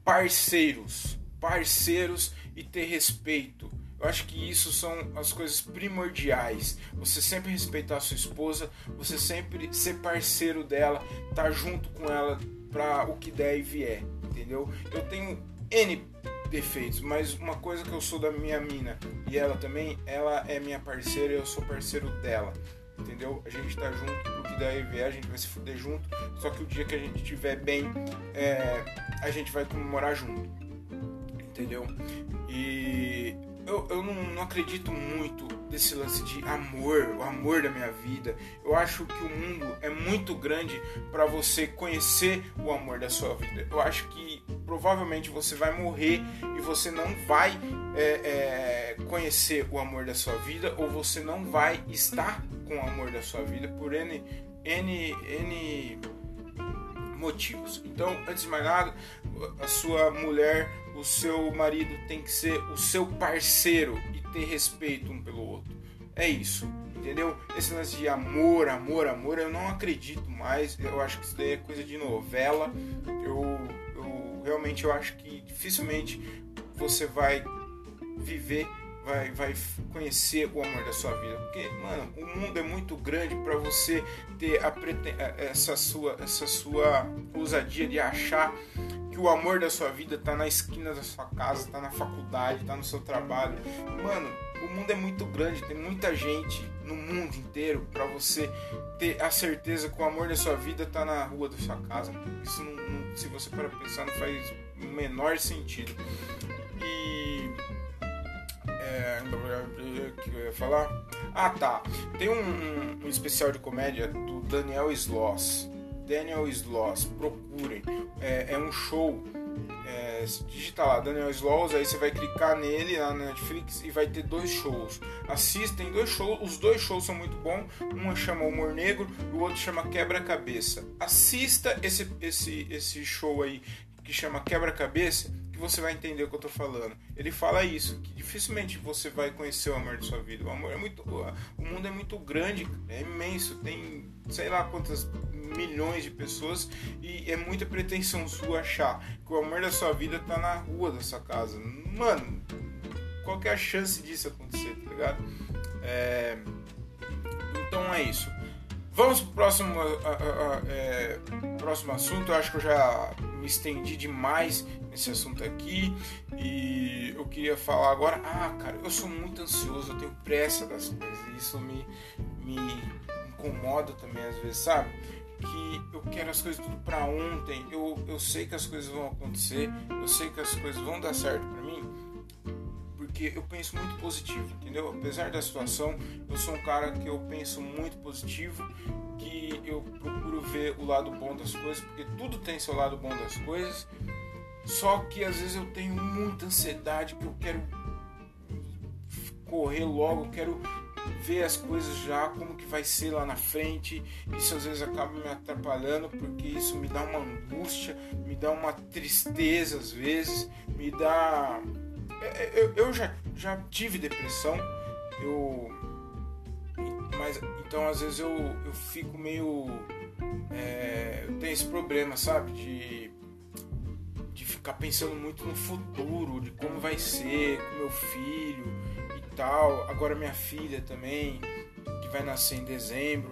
parceiros. Parceiros e ter respeito. Eu acho que isso são as coisas primordiais. Você sempre respeitar a sua esposa, você sempre ser parceiro dela, estar tá junto com ela para o que der e vier, entendeu? Eu tenho N defeitos, mas uma coisa que eu sou da minha mina e ela também, ela é minha parceira e eu sou parceiro dela entendeu? A gente tá junto pro que der e vier, a gente vai se fuder junto, só que o dia que a gente estiver bem, é, a gente vai comemorar junto, entendeu? E eu, eu não, não, acredito muito desse lance de amor, o amor da minha vida. Eu acho que o mundo é muito grande para você conhecer o amor da sua vida. Eu acho que provavelmente você vai morrer e você não vai é, é, conhecer o amor da sua vida ou você não vai estar com o amor da sua vida por N, N, N motivos. Então, antes de mais nada, a sua mulher, o seu marido tem que ser o seu parceiro e ter respeito um pelo outro. É isso, entendeu? Esse lance de amor, amor, amor, eu não acredito mais. Eu acho que isso daí é coisa de novela. Eu, eu realmente eu acho que dificilmente você vai viver vai, vai conhecer o amor da sua vida. Porque, mano, o mundo é muito grande para você ter a preten essa sua, essa sua ousadia de achar que o amor da sua vida tá na esquina da sua casa, tá na faculdade, tá no seu trabalho. Mano, o mundo é muito grande, tem muita gente no mundo inteiro para você ter a certeza que o amor da sua vida tá na rua da sua casa. Isso não, não se você para pensar não faz o menor sentido. E é, que eu ia falar? Ah, tá. Tem um, um especial de comédia do Daniel Sloss. Daniel Sloss, procurem. É, é um show. É, digita lá Daniel Sloss, aí você vai clicar nele lá na Netflix e vai ter dois shows. Assistem dois shows, os dois shows são muito bons. Um chama Humor Negro e o outro chama Quebra-Cabeça. Assista esse, esse, esse show aí que chama Quebra-Cabeça você vai entender o que eu tô falando. Ele fala isso, que dificilmente você vai conhecer o amor de sua vida. O amor é muito. O mundo é muito grande, é imenso, tem sei lá quantas milhões de pessoas e é muita pretensão sua achar que o amor da sua vida tá na rua da sua casa. Mano, qual que é a chance disso acontecer, tá ligado? É... Então é isso. Vamos pro próximo, é, próximo assunto. Eu acho que eu já me estendi demais nesse assunto aqui e eu queria falar agora. Ah, cara, eu sou muito ansioso, eu tenho pressa das coisas e isso me, me incomoda também às vezes, sabe? Que eu quero as coisas tudo para ontem, eu, eu sei que as coisas vão acontecer, eu sei que as coisas vão dar certo para mim, porque eu penso muito positivo, entendeu? Apesar da situação, eu sou um cara que eu penso muito positivo, que eu procuro ver o lado bom das coisas, porque tudo tem seu lado bom das coisas só que às vezes eu tenho muita ansiedade que eu quero correr logo, eu quero ver as coisas já, como que vai ser lá na frente. Isso às vezes acaba me atrapalhando porque isso me dá uma angústia, me dá uma tristeza às vezes, me dá. É, é, eu, eu já, já tive depressão, eu. Mas então às vezes eu, eu fico meio. É, eu tenho esse problema, sabe? De ficar pensando muito no futuro, de como vai ser com meu filho e tal. Agora minha filha também, que vai nascer em dezembro.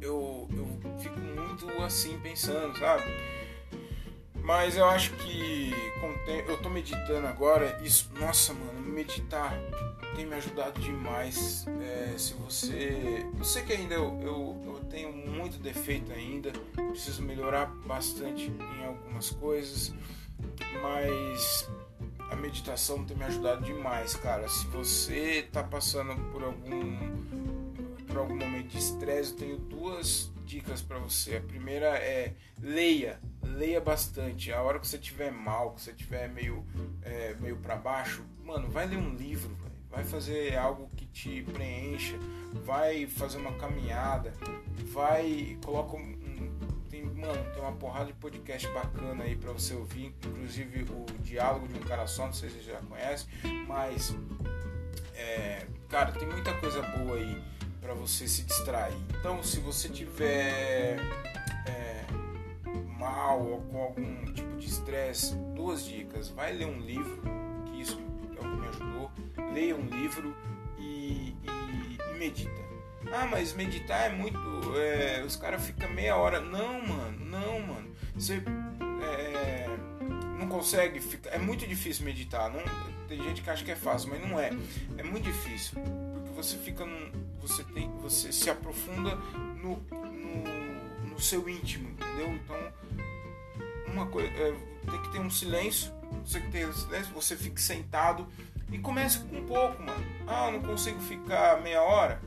Eu, eu fico muito assim pensando, sabe? Mas eu acho que eu tô meditando agora, isso, nossa mano, meditar tem me ajudado demais. É, se você. Eu sei que ainda eu, eu, eu, tenho muito defeito ainda, preciso melhorar bastante em algumas coisas, mas a meditação tem me ajudado demais, cara. Se você tá passando por algum por algum momento de estresse, eu tenho duas, dicas para você. A primeira é leia, leia bastante. A hora que você tiver mal, que você tiver meio, é, meio para baixo, mano, vai ler um livro, véio. Vai fazer algo que te preencha, vai fazer uma caminhada, vai coloca um, tem, mano, tem uma porrada de podcast bacana aí para você ouvir, inclusive o Diálogo de um Cara Só, não sei se você já conhece, mas é, cara, tem muita coisa boa aí para você se distrair. Então, se você tiver é, mal ou com algum tipo de estresse, duas dicas: vai ler um livro, que isso é o que me ajudou. Leia um livro e, e, e medita. Ah, mas meditar é muito. É, os caras ficam meia hora. Não, mano, não, mano. Você é, não consegue ficar. É muito difícil meditar. Não, tem gente que acha que é fácil, mas não é. É muito difícil. Porque você fica num, você tem você se aprofunda no, no, no seu íntimo entendeu então uma coisa é, tem que ter um silêncio você que tem silêncio você fica sentado e comece com pouco mano. Ah não consigo ficar meia hora?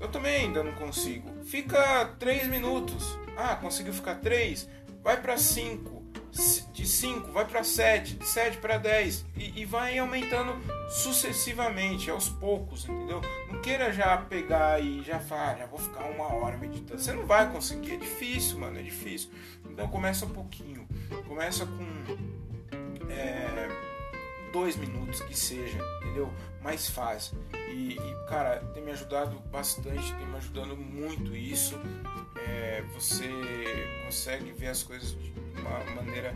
Eu também ainda não consigo. Fica três minutos. Ah conseguiu ficar três? Vai para cinco. De 5 vai para 7, de 7 para 10 e, e, vai aumentando sucessivamente, aos poucos, entendeu? Não queira já pegar e já falar, já vou ficar uma hora meditando. Você não vai conseguir, é difícil, mano, é difícil. Então começa um pouquinho, começa com é, dois minutos que seja, entendeu? Mais fácil. E, e, cara, tem me ajudado bastante, tem me ajudando muito isso. É, você consegue ver as coisas de uma maneira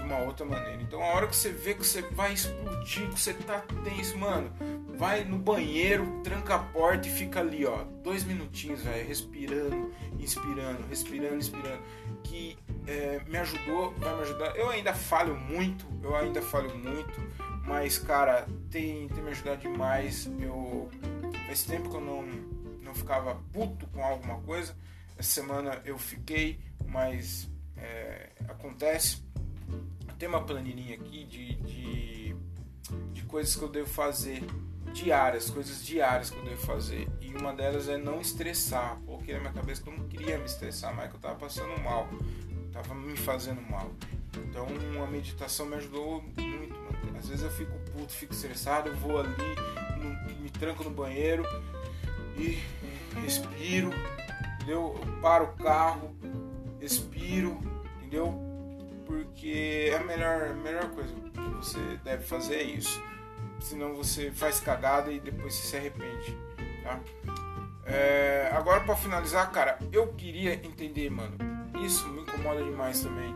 de uma outra maneira. Então a hora que você vê que você vai explodir, que você tá tenso, mano, vai no banheiro, tranca a porta e fica ali, ó, dois minutinhos, velho, respirando, inspirando, respirando, inspirando, que é, me ajudou, vai me ajudar. Eu ainda falho muito, eu ainda falho muito, mas cara, tem, tem me ajudado demais. Eu faz tempo que eu não não ficava puto com alguma coisa. Essa semana eu fiquei, mas é, acontece. Tem uma planilhinha aqui de, de, de coisas que eu devo fazer diárias, coisas diárias que eu devo fazer. E uma delas é não estressar. Coloquei na minha cabeça eu não queria me estressar mais, que eu tava passando mal, tava me fazendo mal. Então a meditação me ajudou muito. Às vezes eu fico puto, fico estressado, eu vou ali, no, me tranco no banheiro e respiro, entendeu? Eu paro o carro, respiro, entendeu? Porque é a melhor, melhor coisa que você deve fazer é isso. Senão você faz cagada e depois você se arrepende, tá? É, agora para finalizar, cara, eu queria entender, mano. Isso me incomoda demais também.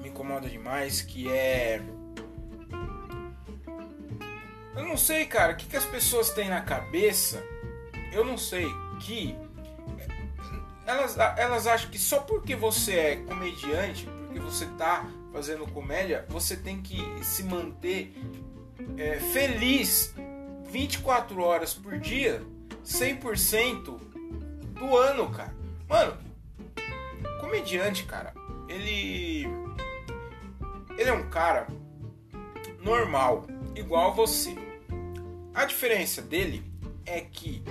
Me incomoda demais que é eu não sei, cara, o que, que as pessoas têm na cabeça eu não sei, que elas, elas acham que só porque você é comediante, porque você tá fazendo comédia, você tem que se manter é, feliz 24 horas por dia, 100% do ano, cara. Mano, comediante, cara, ele. Ele é um cara normal, igual você. A diferença dele é que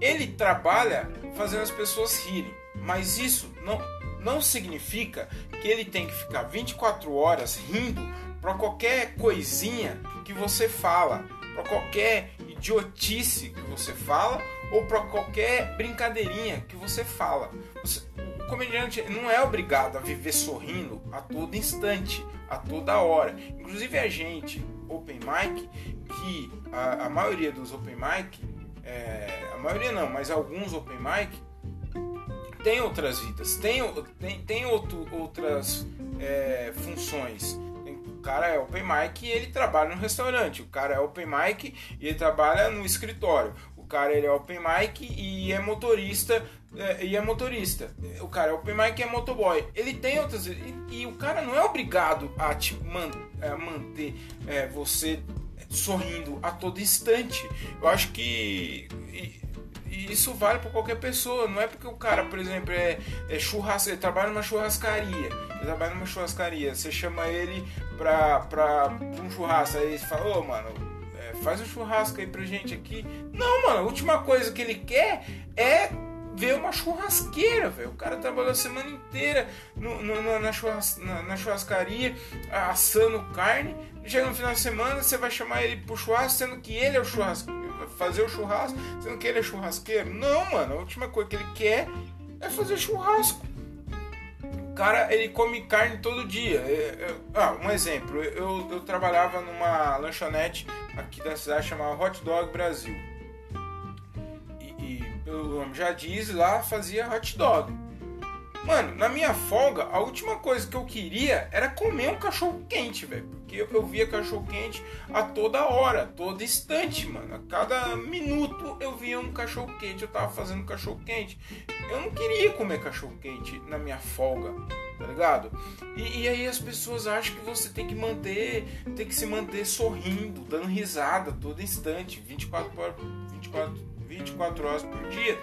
ele trabalha fazendo as pessoas rirem, mas isso não, não significa que ele tem que ficar 24 horas rindo para qualquer coisinha que você fala, para qualquer idiotice que você fala ou para qualquer brincadeirinha que você fala. Você, o comediante não é obrigado a viver sorrindo a todo instante, a toda hora. Inclusive a gente, open mic, que a, a maioria dos open mic é, a maioria não, mas alguns open mic tem outras vidas, tem, tem, tem outro, outras é, funções. O cara é open mic e ele trabalha no restaurante. O cara é open mic e ele trabalha no escritório. O cara ele é open mic e é motorista é, e é motorista. O cara é open mic e é motoboy. Ele tem outras e, e o cara não é obrigado a te man, a manter é, você sorrindo a todo instante. Eu acho que e isso vale para qualquer pessoa. Não é porque o cara, por exemplo, é, é churrasco, ele trabalha numa churrascaria. Ele trabalha numa churrascaria. Você chama ele pra, pra um churrasco. Aí ele fala, ô oh, mano, é, faz um churrasco aí pra gente aqui. Não, mano, a última coisa que ele quer é ver uma churrasqueira, velho. O cara trabalhou a semana inteira no, no, na, churras, na, na, churrascaria, assando carne. Chega no final de semana, você vai chamar ele pro churrasco, sendo que ele é o churrasqueiro. Fazer o churrasco, sendo que ele é churrasqueiro. Não, mano, a última coisa que ele quer é fazer churrasco. O cara, ele come carne todo dia. É, é, ah, um exemplo, eu, eu trabalhava numa lanchonete aqui da cidade chamada Hot Dog Brasil o nome já diz, lá fazia hot dog. Mano, na minha folga, a última coisa que eu queria era comer um cachorro quente, velho. Porque eu via cachorro quente a toda hora, todo instante, mano. A cada minuto eu via um cachorro quente, eu tava fazendo cachorro quente. Eu não queria comer cachorro quente na minha folga, tá ligado? E, e aí as pessoas acham que você tem que manter, tem que se manter sorrindo, dando risada todo instante, 24 horas, 24 24 horas por dia.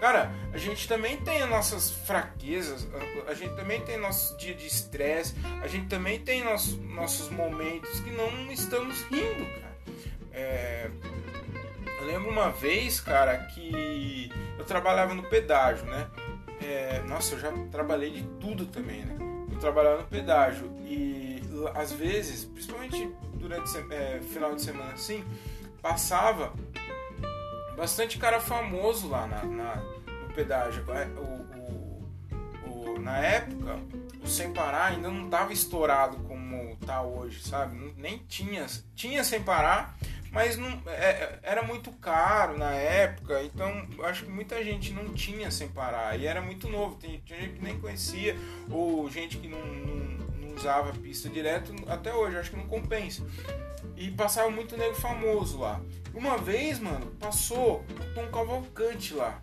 Cara, a gente também tem as nossas fraquezas, a gente também tem nosso dia de estresse, a gente também tem nosso, nossos momentos que não estamos rindo, cara. É, eu lembro uma vez, cara, que eu trabalhava no pedágio, né? É, nossa, eu já trabalhei de tudo também, né? Eu trabalhava no pedágio e às vezes, principalmente durante é, final de semana assim, passava bastante cara famoso lá na, na no pedágio. É, o, o, o, na época, o Sem Parar ainda não estava estourado como tá hoje, sabe? Nem tinha. Tinha Sem Parar, mas não, é, é, era muito caro na época, então acho que muita gente não tinha Sem Parar. E era muito novo, tinha, tinha gente que nem conhecia, ou gente que não, não, não usava pista direto, até hoje, acho que não compensa. E passava muito nego famoso lá. Uma vez, mano, passou o Tom Cavalcante lá.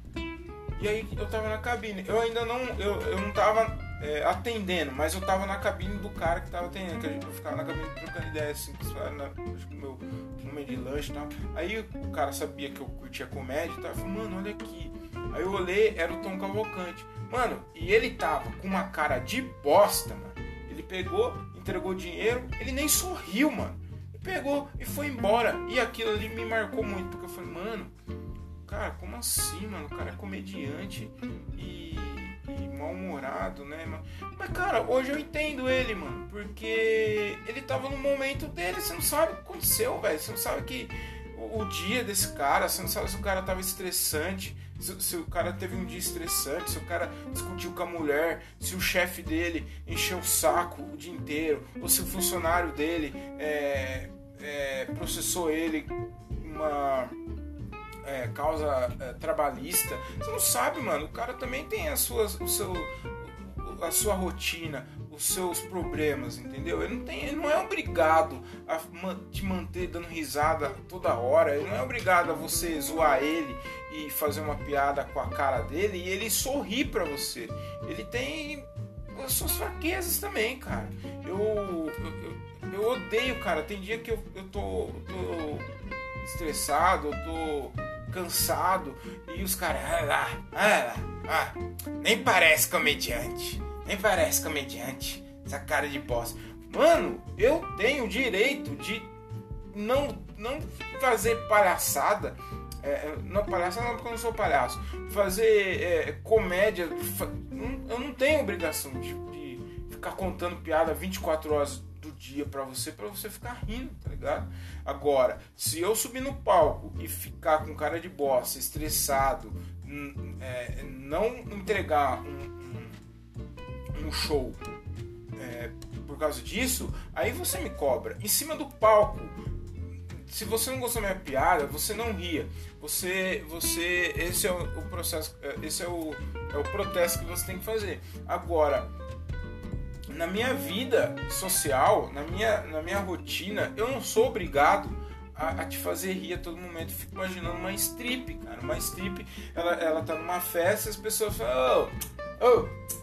E aí eu tava na cabine. Eu ainda não. Eu, eu não tava é, atendendo, mas eu tava na cabine do cara que tava atendendo. Que a gente, ficava na cabine trocando ideia assim, na, acho que no meu momento de lanche e tal. Aí o cara sabia que eu curtia comédia e tal. Eu falei, mano, olha aqui. Aí eu olhei, era o Tom Cavalcante. Mano, e ele tava com uma cara de bosta, mano. Ele pegou, entregou dinheiro, ele nem sorriu, mano pegou e foi embora. E aquilo ali me marcou muito, porque eu falei, mano, cara, como assim, mano? O cara é comediante e, e mal-humorado, né, mano? Mas, cara, hoje eu entendo ele, mano, porque ele tava no momento dele, você não sabe o que aconteceu, velho. Você não sabe que o, o, dia desse cara, você não sabe se o cara tava estressante. Se, se, o cara teve um dia estressante, se o cara discutiu com a mulher, se o chefe dele encheu o saco o dia inteiro, ou se o funcionário dele é, é, processou ele uma é, causa é, trabalhista. Você não sabe, mano. O cara também tem as suas, o seu, a sua rotina, os seus problemas, entendeu? Ele não, tem, ele não é obrigado a te manter dando risada toda hora. Ele não é obrigado a você zoar ele e fazer uma piada com a cara dele e ele sorrir para você. Ele tem as suas fraquezas também, cara. Eu, eu, eu odeio, cara. Tem dia que eu, eu tô, tô estressado, eu tô cansado e os caras. Ah, lá, ah, ah, nem parece comediante. Nem parece comediante. Essa cara de bosta. Mano, eu tenho o direito de não, não fazer palhaçada. É, é não, palhaçada não porque eu não sou palhaço. Fazer é, comédia. Eu não tenho obrigação de, de ficar contando piada 24 horas dia para você, para você ficar rindo, tá ligado? Agora, se eu subir no palco e ficar com cara de bosta, estressado, é, não entregar um, um, um show é, por causa disso, aí você me cobra. Em cima do palco, se você não gostou da minha piada, você não ria. Você, você, esse é o, processo, é, esse é o, é o protesto que você tem que fazer. Agora, na minha vida social, na minha, na minha rotina, eu não sou obrigado a, a, te fazer rir a todo momento. Eu fico imaginando uma strip, cara. Uma strip, ela, ela tá numa festa e as pessoas falam, oh, oh,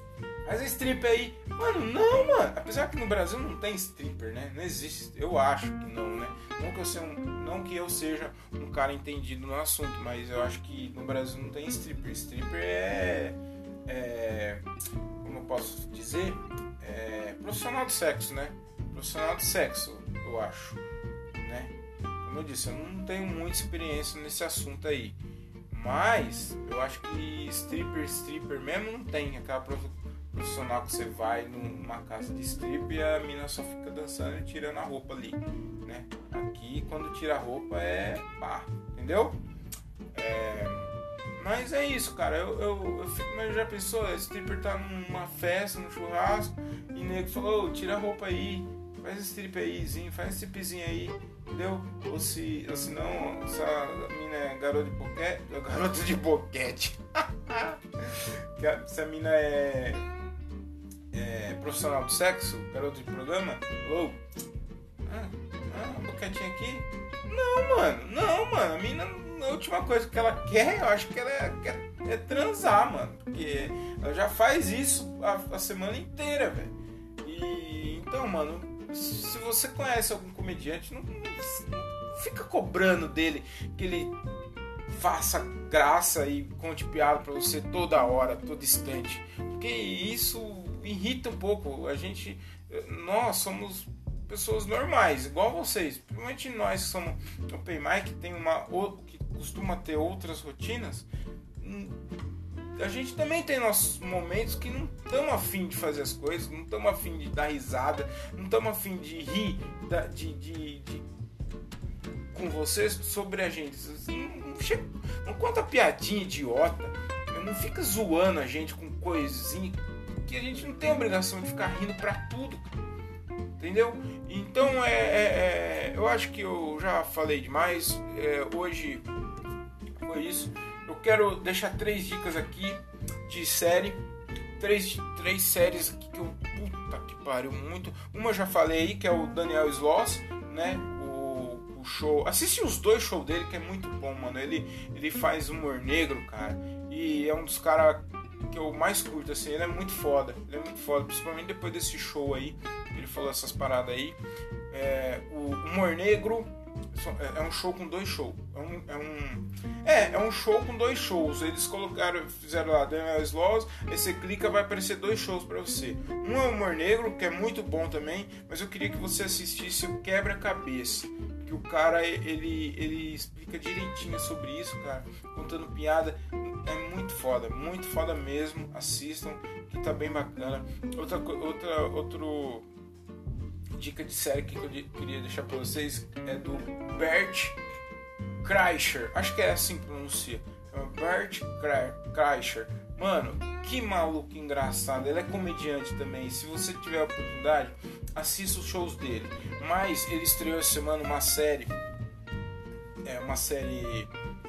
faz a strip aí. Mano, não, mano. Apesar que no Brasil não tem stripper, né? Não existe. Eu acho que não, né? Não que eu seja um, não que eu seja um cara entendido no assunto, mas eu acho que no Brasil não tem stripper. Stripper é. é como eu posso dizer? é, profissional de sexo, né? Profissional de sexo, eu acho, né? como eu disse, eu não tenho muita experiência nesse assunto aí. Mas eu acho que stripper, stripper mesmo não tem aquela profissional que você vai numa casa de strip e a mina só fica dançando e tirando a roupa ali, né? Aqui quando tira a roupa é pá, entendeu? É... Mas é isso, cara. Eu, eu, eu fico, mas já pensou, stripper tá numa festa, num churrasco, e o nego falou, oh, tira a roupa aí, faz strip aí, faz esse stripzinho aí, entendeu? Ou se, ou se não, essa mina é garota de boquete, garota de boquete. se a mina é é, profissional do sexo, garoto de programa, falou: ah, ah, uma boquetinha aqui? Não, mano, não, mano. A mina, a última coisa que ela quer, eu acho que ela é, quer, é transar, mano. Porque ela já faz isso a, a semana inteira, velho. Então, mano, se você conhece algum comediante, não, não fica cobrando dele que ele faça graça e conte piada pra você toda hora, todo instante. Porque isso irrita um pouco. A gente, nós somos pessoas normais, igual vocês. Principalmente nós que somos open mic, tem uma que costuma ter outras rotinas. Hum, a gente também tem nossos momentos que não estamos afim de fazer as coisas, não estamos afim de dar risada, não estamos afim de rir de, de, de, com vocês sobre a gente. Não, chega, não conta piadinha idiota, não fica zoando a gente com coisinha que a gente não tem obrigação de ficar rindo para tudo, entendeu? Então é, é, é, eu acho que eu já falei demais. É, hoje foi isso. Eu quero deixar três dicas aqui de série, três, três séries que eu puta que pariu muito. Uma eu já falei aí que é o Daniel Sloss, né? O show. Assiste os dois shows dele que é muito bom, mano. Ele ele faz humor negro, cara. E é um dos caras que eu mais curto, assim, ele é muito foda. Ele é muito foda, principalmente depois desse show aí. Ele falou essas paradas aí. É, o Humor Negro é, é um show com dois shows. É um, é um, é, é um show com dois shows. Eles colocaram, fizeram lá Daniel Slows, aí você clica vai aparecer dois shows para você. Um é o Humor Negro, que é muito bom também, mas eu queria que você assistisse o Quebra-Cabeça que o cara ele, ele explica direitinho sobre isso, cara, contando piada. É muito foda, muito foda mesmo. Assistam, que tá bem bacana. Outra, outra, outro dica de série que eu queria deixar pra vocês é do Bert Kreischer. Acho que é assim que pronuncia. Bert Kreischer. Mano, que maluco engraçado. Ele é comediante também. Se você tiver a oportunidade, assista os shows dele. Mas ele estreou essa semana uma série, é uma série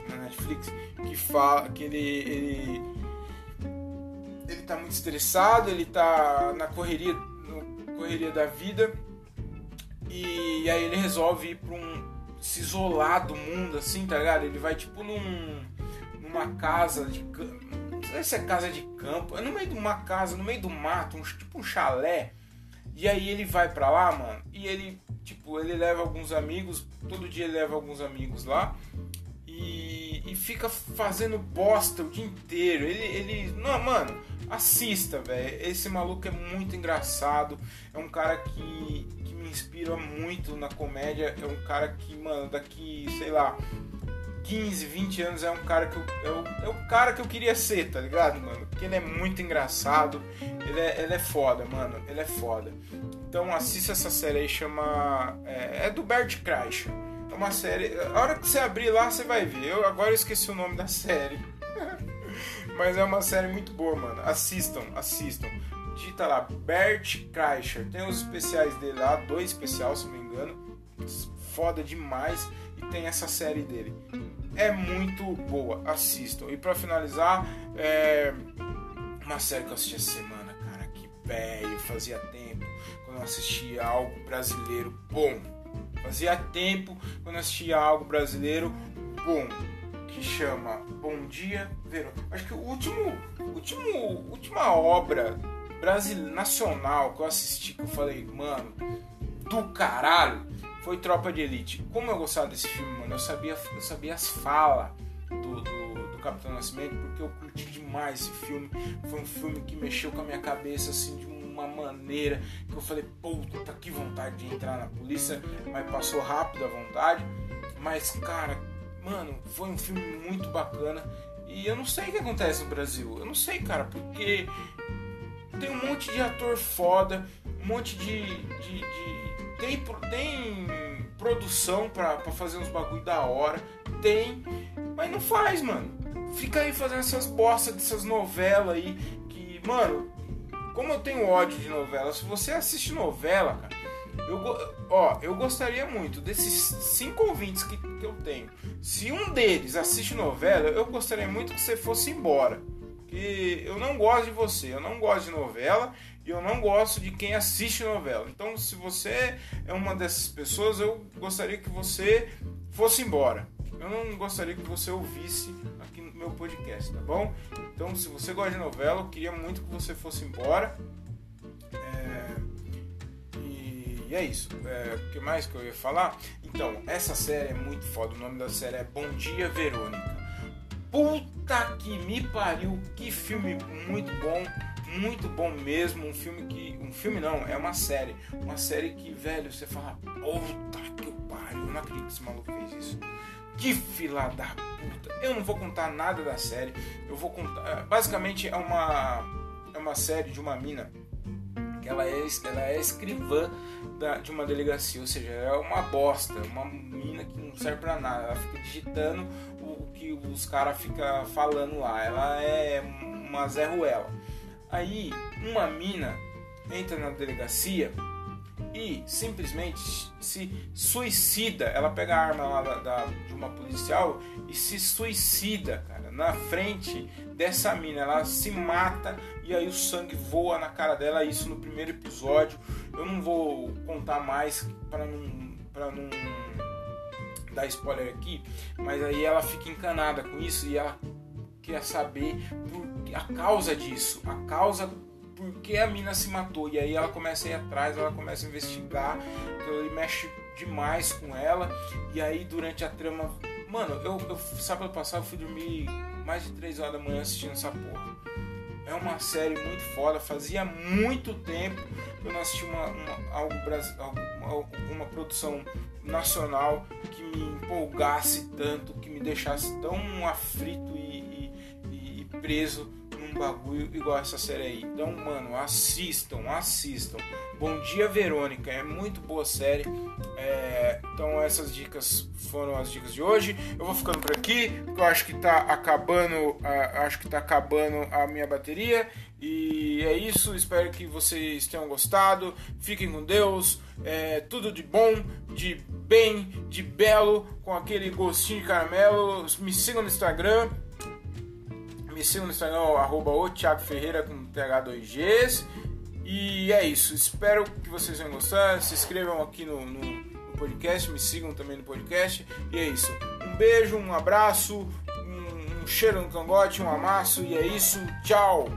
na Netflix que fala que ele ele ele tá muito estressado, ele tá na correria, no correria da vida e aí ele resolve ir para um se isolar do mundo assim, tá ligado? Ele vai tipo num numa casa de não sei se é casa de campo, é no meio de uma casa, no meio do mato, um, tipo um chalé e aí ele vai pra lá, mano, e ele, tipo, ele leva alguns amigos, todo dia ele leva alguns amigos lá e, e fica fazendo bosta o dia inteiro. Ele, ele, não, mano, assista, velho. Esse maluco é muito engraçado, é um cara que, que me inspira muito na comédia, é um cara que, mano, daqui, sei lá, 15, 20 anos é um cara que eu, é, o, é o cara que eu queria ser, tá ligado, mano? Porque ele é muito engraçado, ele é, ele é foda, mano, ele é foda. Então assista essa série aí, chama. É, é do Bert Kreischer. É uma série. A hora que você abrir lá, você vai ver. Eu agora esqueci o nome da série. Mas é uma série muito boa, mano. Assistam, assistam. Digita lá, Bert Kreischer. Tem os especiais dele lá, dois especiais, se não me engano. Foda demais. Tem essa série dele é muito boa, assistam. E para finalizar, é uma série que eu assisti essa semana, cara, que velho, fazia tempo quando eu assistia algo brasileiro bom. Fazia tempo quando eu assistia algo brasileiro bom, que chama Bom Dia Verão. Acho que o último, último, última obra brasileira nacional que eu assisti que eu falei, mano, do caralho, foi Tropa de Elite. Como eu gostava desse filme, mano, eu sabia, eu sabia as falas do, do, do, Capitão Nascimento, porque eu curti demais esse filme. Foi um filme que mexeu com a minha cabeça, assim, de uma maneira que eu falei, puta, que vontade de entrar na polícia, mas passou rápido a vontade. Mas, cara, mano, foi um filme muito bacana. E eu não sei o que acontece no Brasil. Eu não sei, cara, porque tem um monte de ator foda, um monte de. de, de tem, tem produção pra, pra fazer uns bagulho da hora. Tem, mas não faz, mano. Fica aí fazendo essas bostas dessas novelas aí. Que, mano, como eu tenho ódio de novela, se você assiste novela, cara eu, ó, eu gostaria muito desses cinco ouvintes que, que eu tenho. Se um deles assiste novela, eu gostaria muito que você fosse embora. Que eu não gosto de você, eu não gosto de novela e eu não gosto de quem assiste novela. Então, se você é uma dessas pessoas, eu gostaria que você fosse embora. Eu não gostaria que você ouvisse aqui no meu podcast, tá bom? Então, se você gosta de novela, eu queria muito que você fosse embora. E é isso. É, o que mais que eu ia falar? Então, essa série é muito foda. O nome da série é Bom Dia Verônica. Puta que me pariu! Que filme muito bom, muito bom mesmo. Um filme que. Um filme não, é uma série. Uma série que, velho, você fala, puta que pariu, eu não acredito que esse maluco fez isso. Que fila da puta! Eu não vou contar nada da série. Eu vou contar. Basicamente é uma. É uma série de uma mina que ela é, ela é escrivã da, de uma delegacia, ou seja, é uma bosta, uma mina que não serve pra nada, ela fica digitando o que os caras ficam falando lá, ela é uma Zé Ruela. Aí, uma mina entra na delegacia e simplesmente se suicida. Ela pega a arma lá da, da, de uma policial e se suicida, cara, na frente dessa mina. Ela se mata e aí o sangue voa na cara dela. Isso no primeiro episódio. Eu não vou contar mais para não, pra não dar spoiler aqui, mas aí ela fica encanada com isso e ela quer saber por, a causa disso, a causa por que a mina se matou. E aí ela começa a ir atrás, ela começa a investigar, então ele mexe demais com ela. E aí durante a trama. Mano, eu, eu sábado passado eu fui dormir mais de 3 horas da manhã assistindo essa porra. É uma série muito foda. Fazia muito tempo que eu não assisti uma, uma, algo, alguma, alguma produção nacional que me empolgasse tanto, que me deixasse tão aflito e, e, e preso num bagulho igual essa série aí. Então, mano, assistam, assistam. Bom Dia Verônica, é muito boa série. É, então essas dicas foram as dicas de hoje. Eu vou ficando por aqui, porque eu acho que tá acabando, acho que tá acabando a minha bateria. E é isso, espero que vocês tenham gostado. Fiquem com Deus. É, tudo de bom, de bem, de belo, com aquele gostinho de caramelo. Me sigam no Instagram. Me sigam no Instagram, arroba o Thiago Ferreira com TH2Gs. E é isso. Espero que vocês tenham gostado. Se inscrevam aqui no, no, no, podcast, me sigam também no podcast. E é isso. Um beijo, um abraço, um, um cheiro no cangote, um amasso. E é isso. Tchau!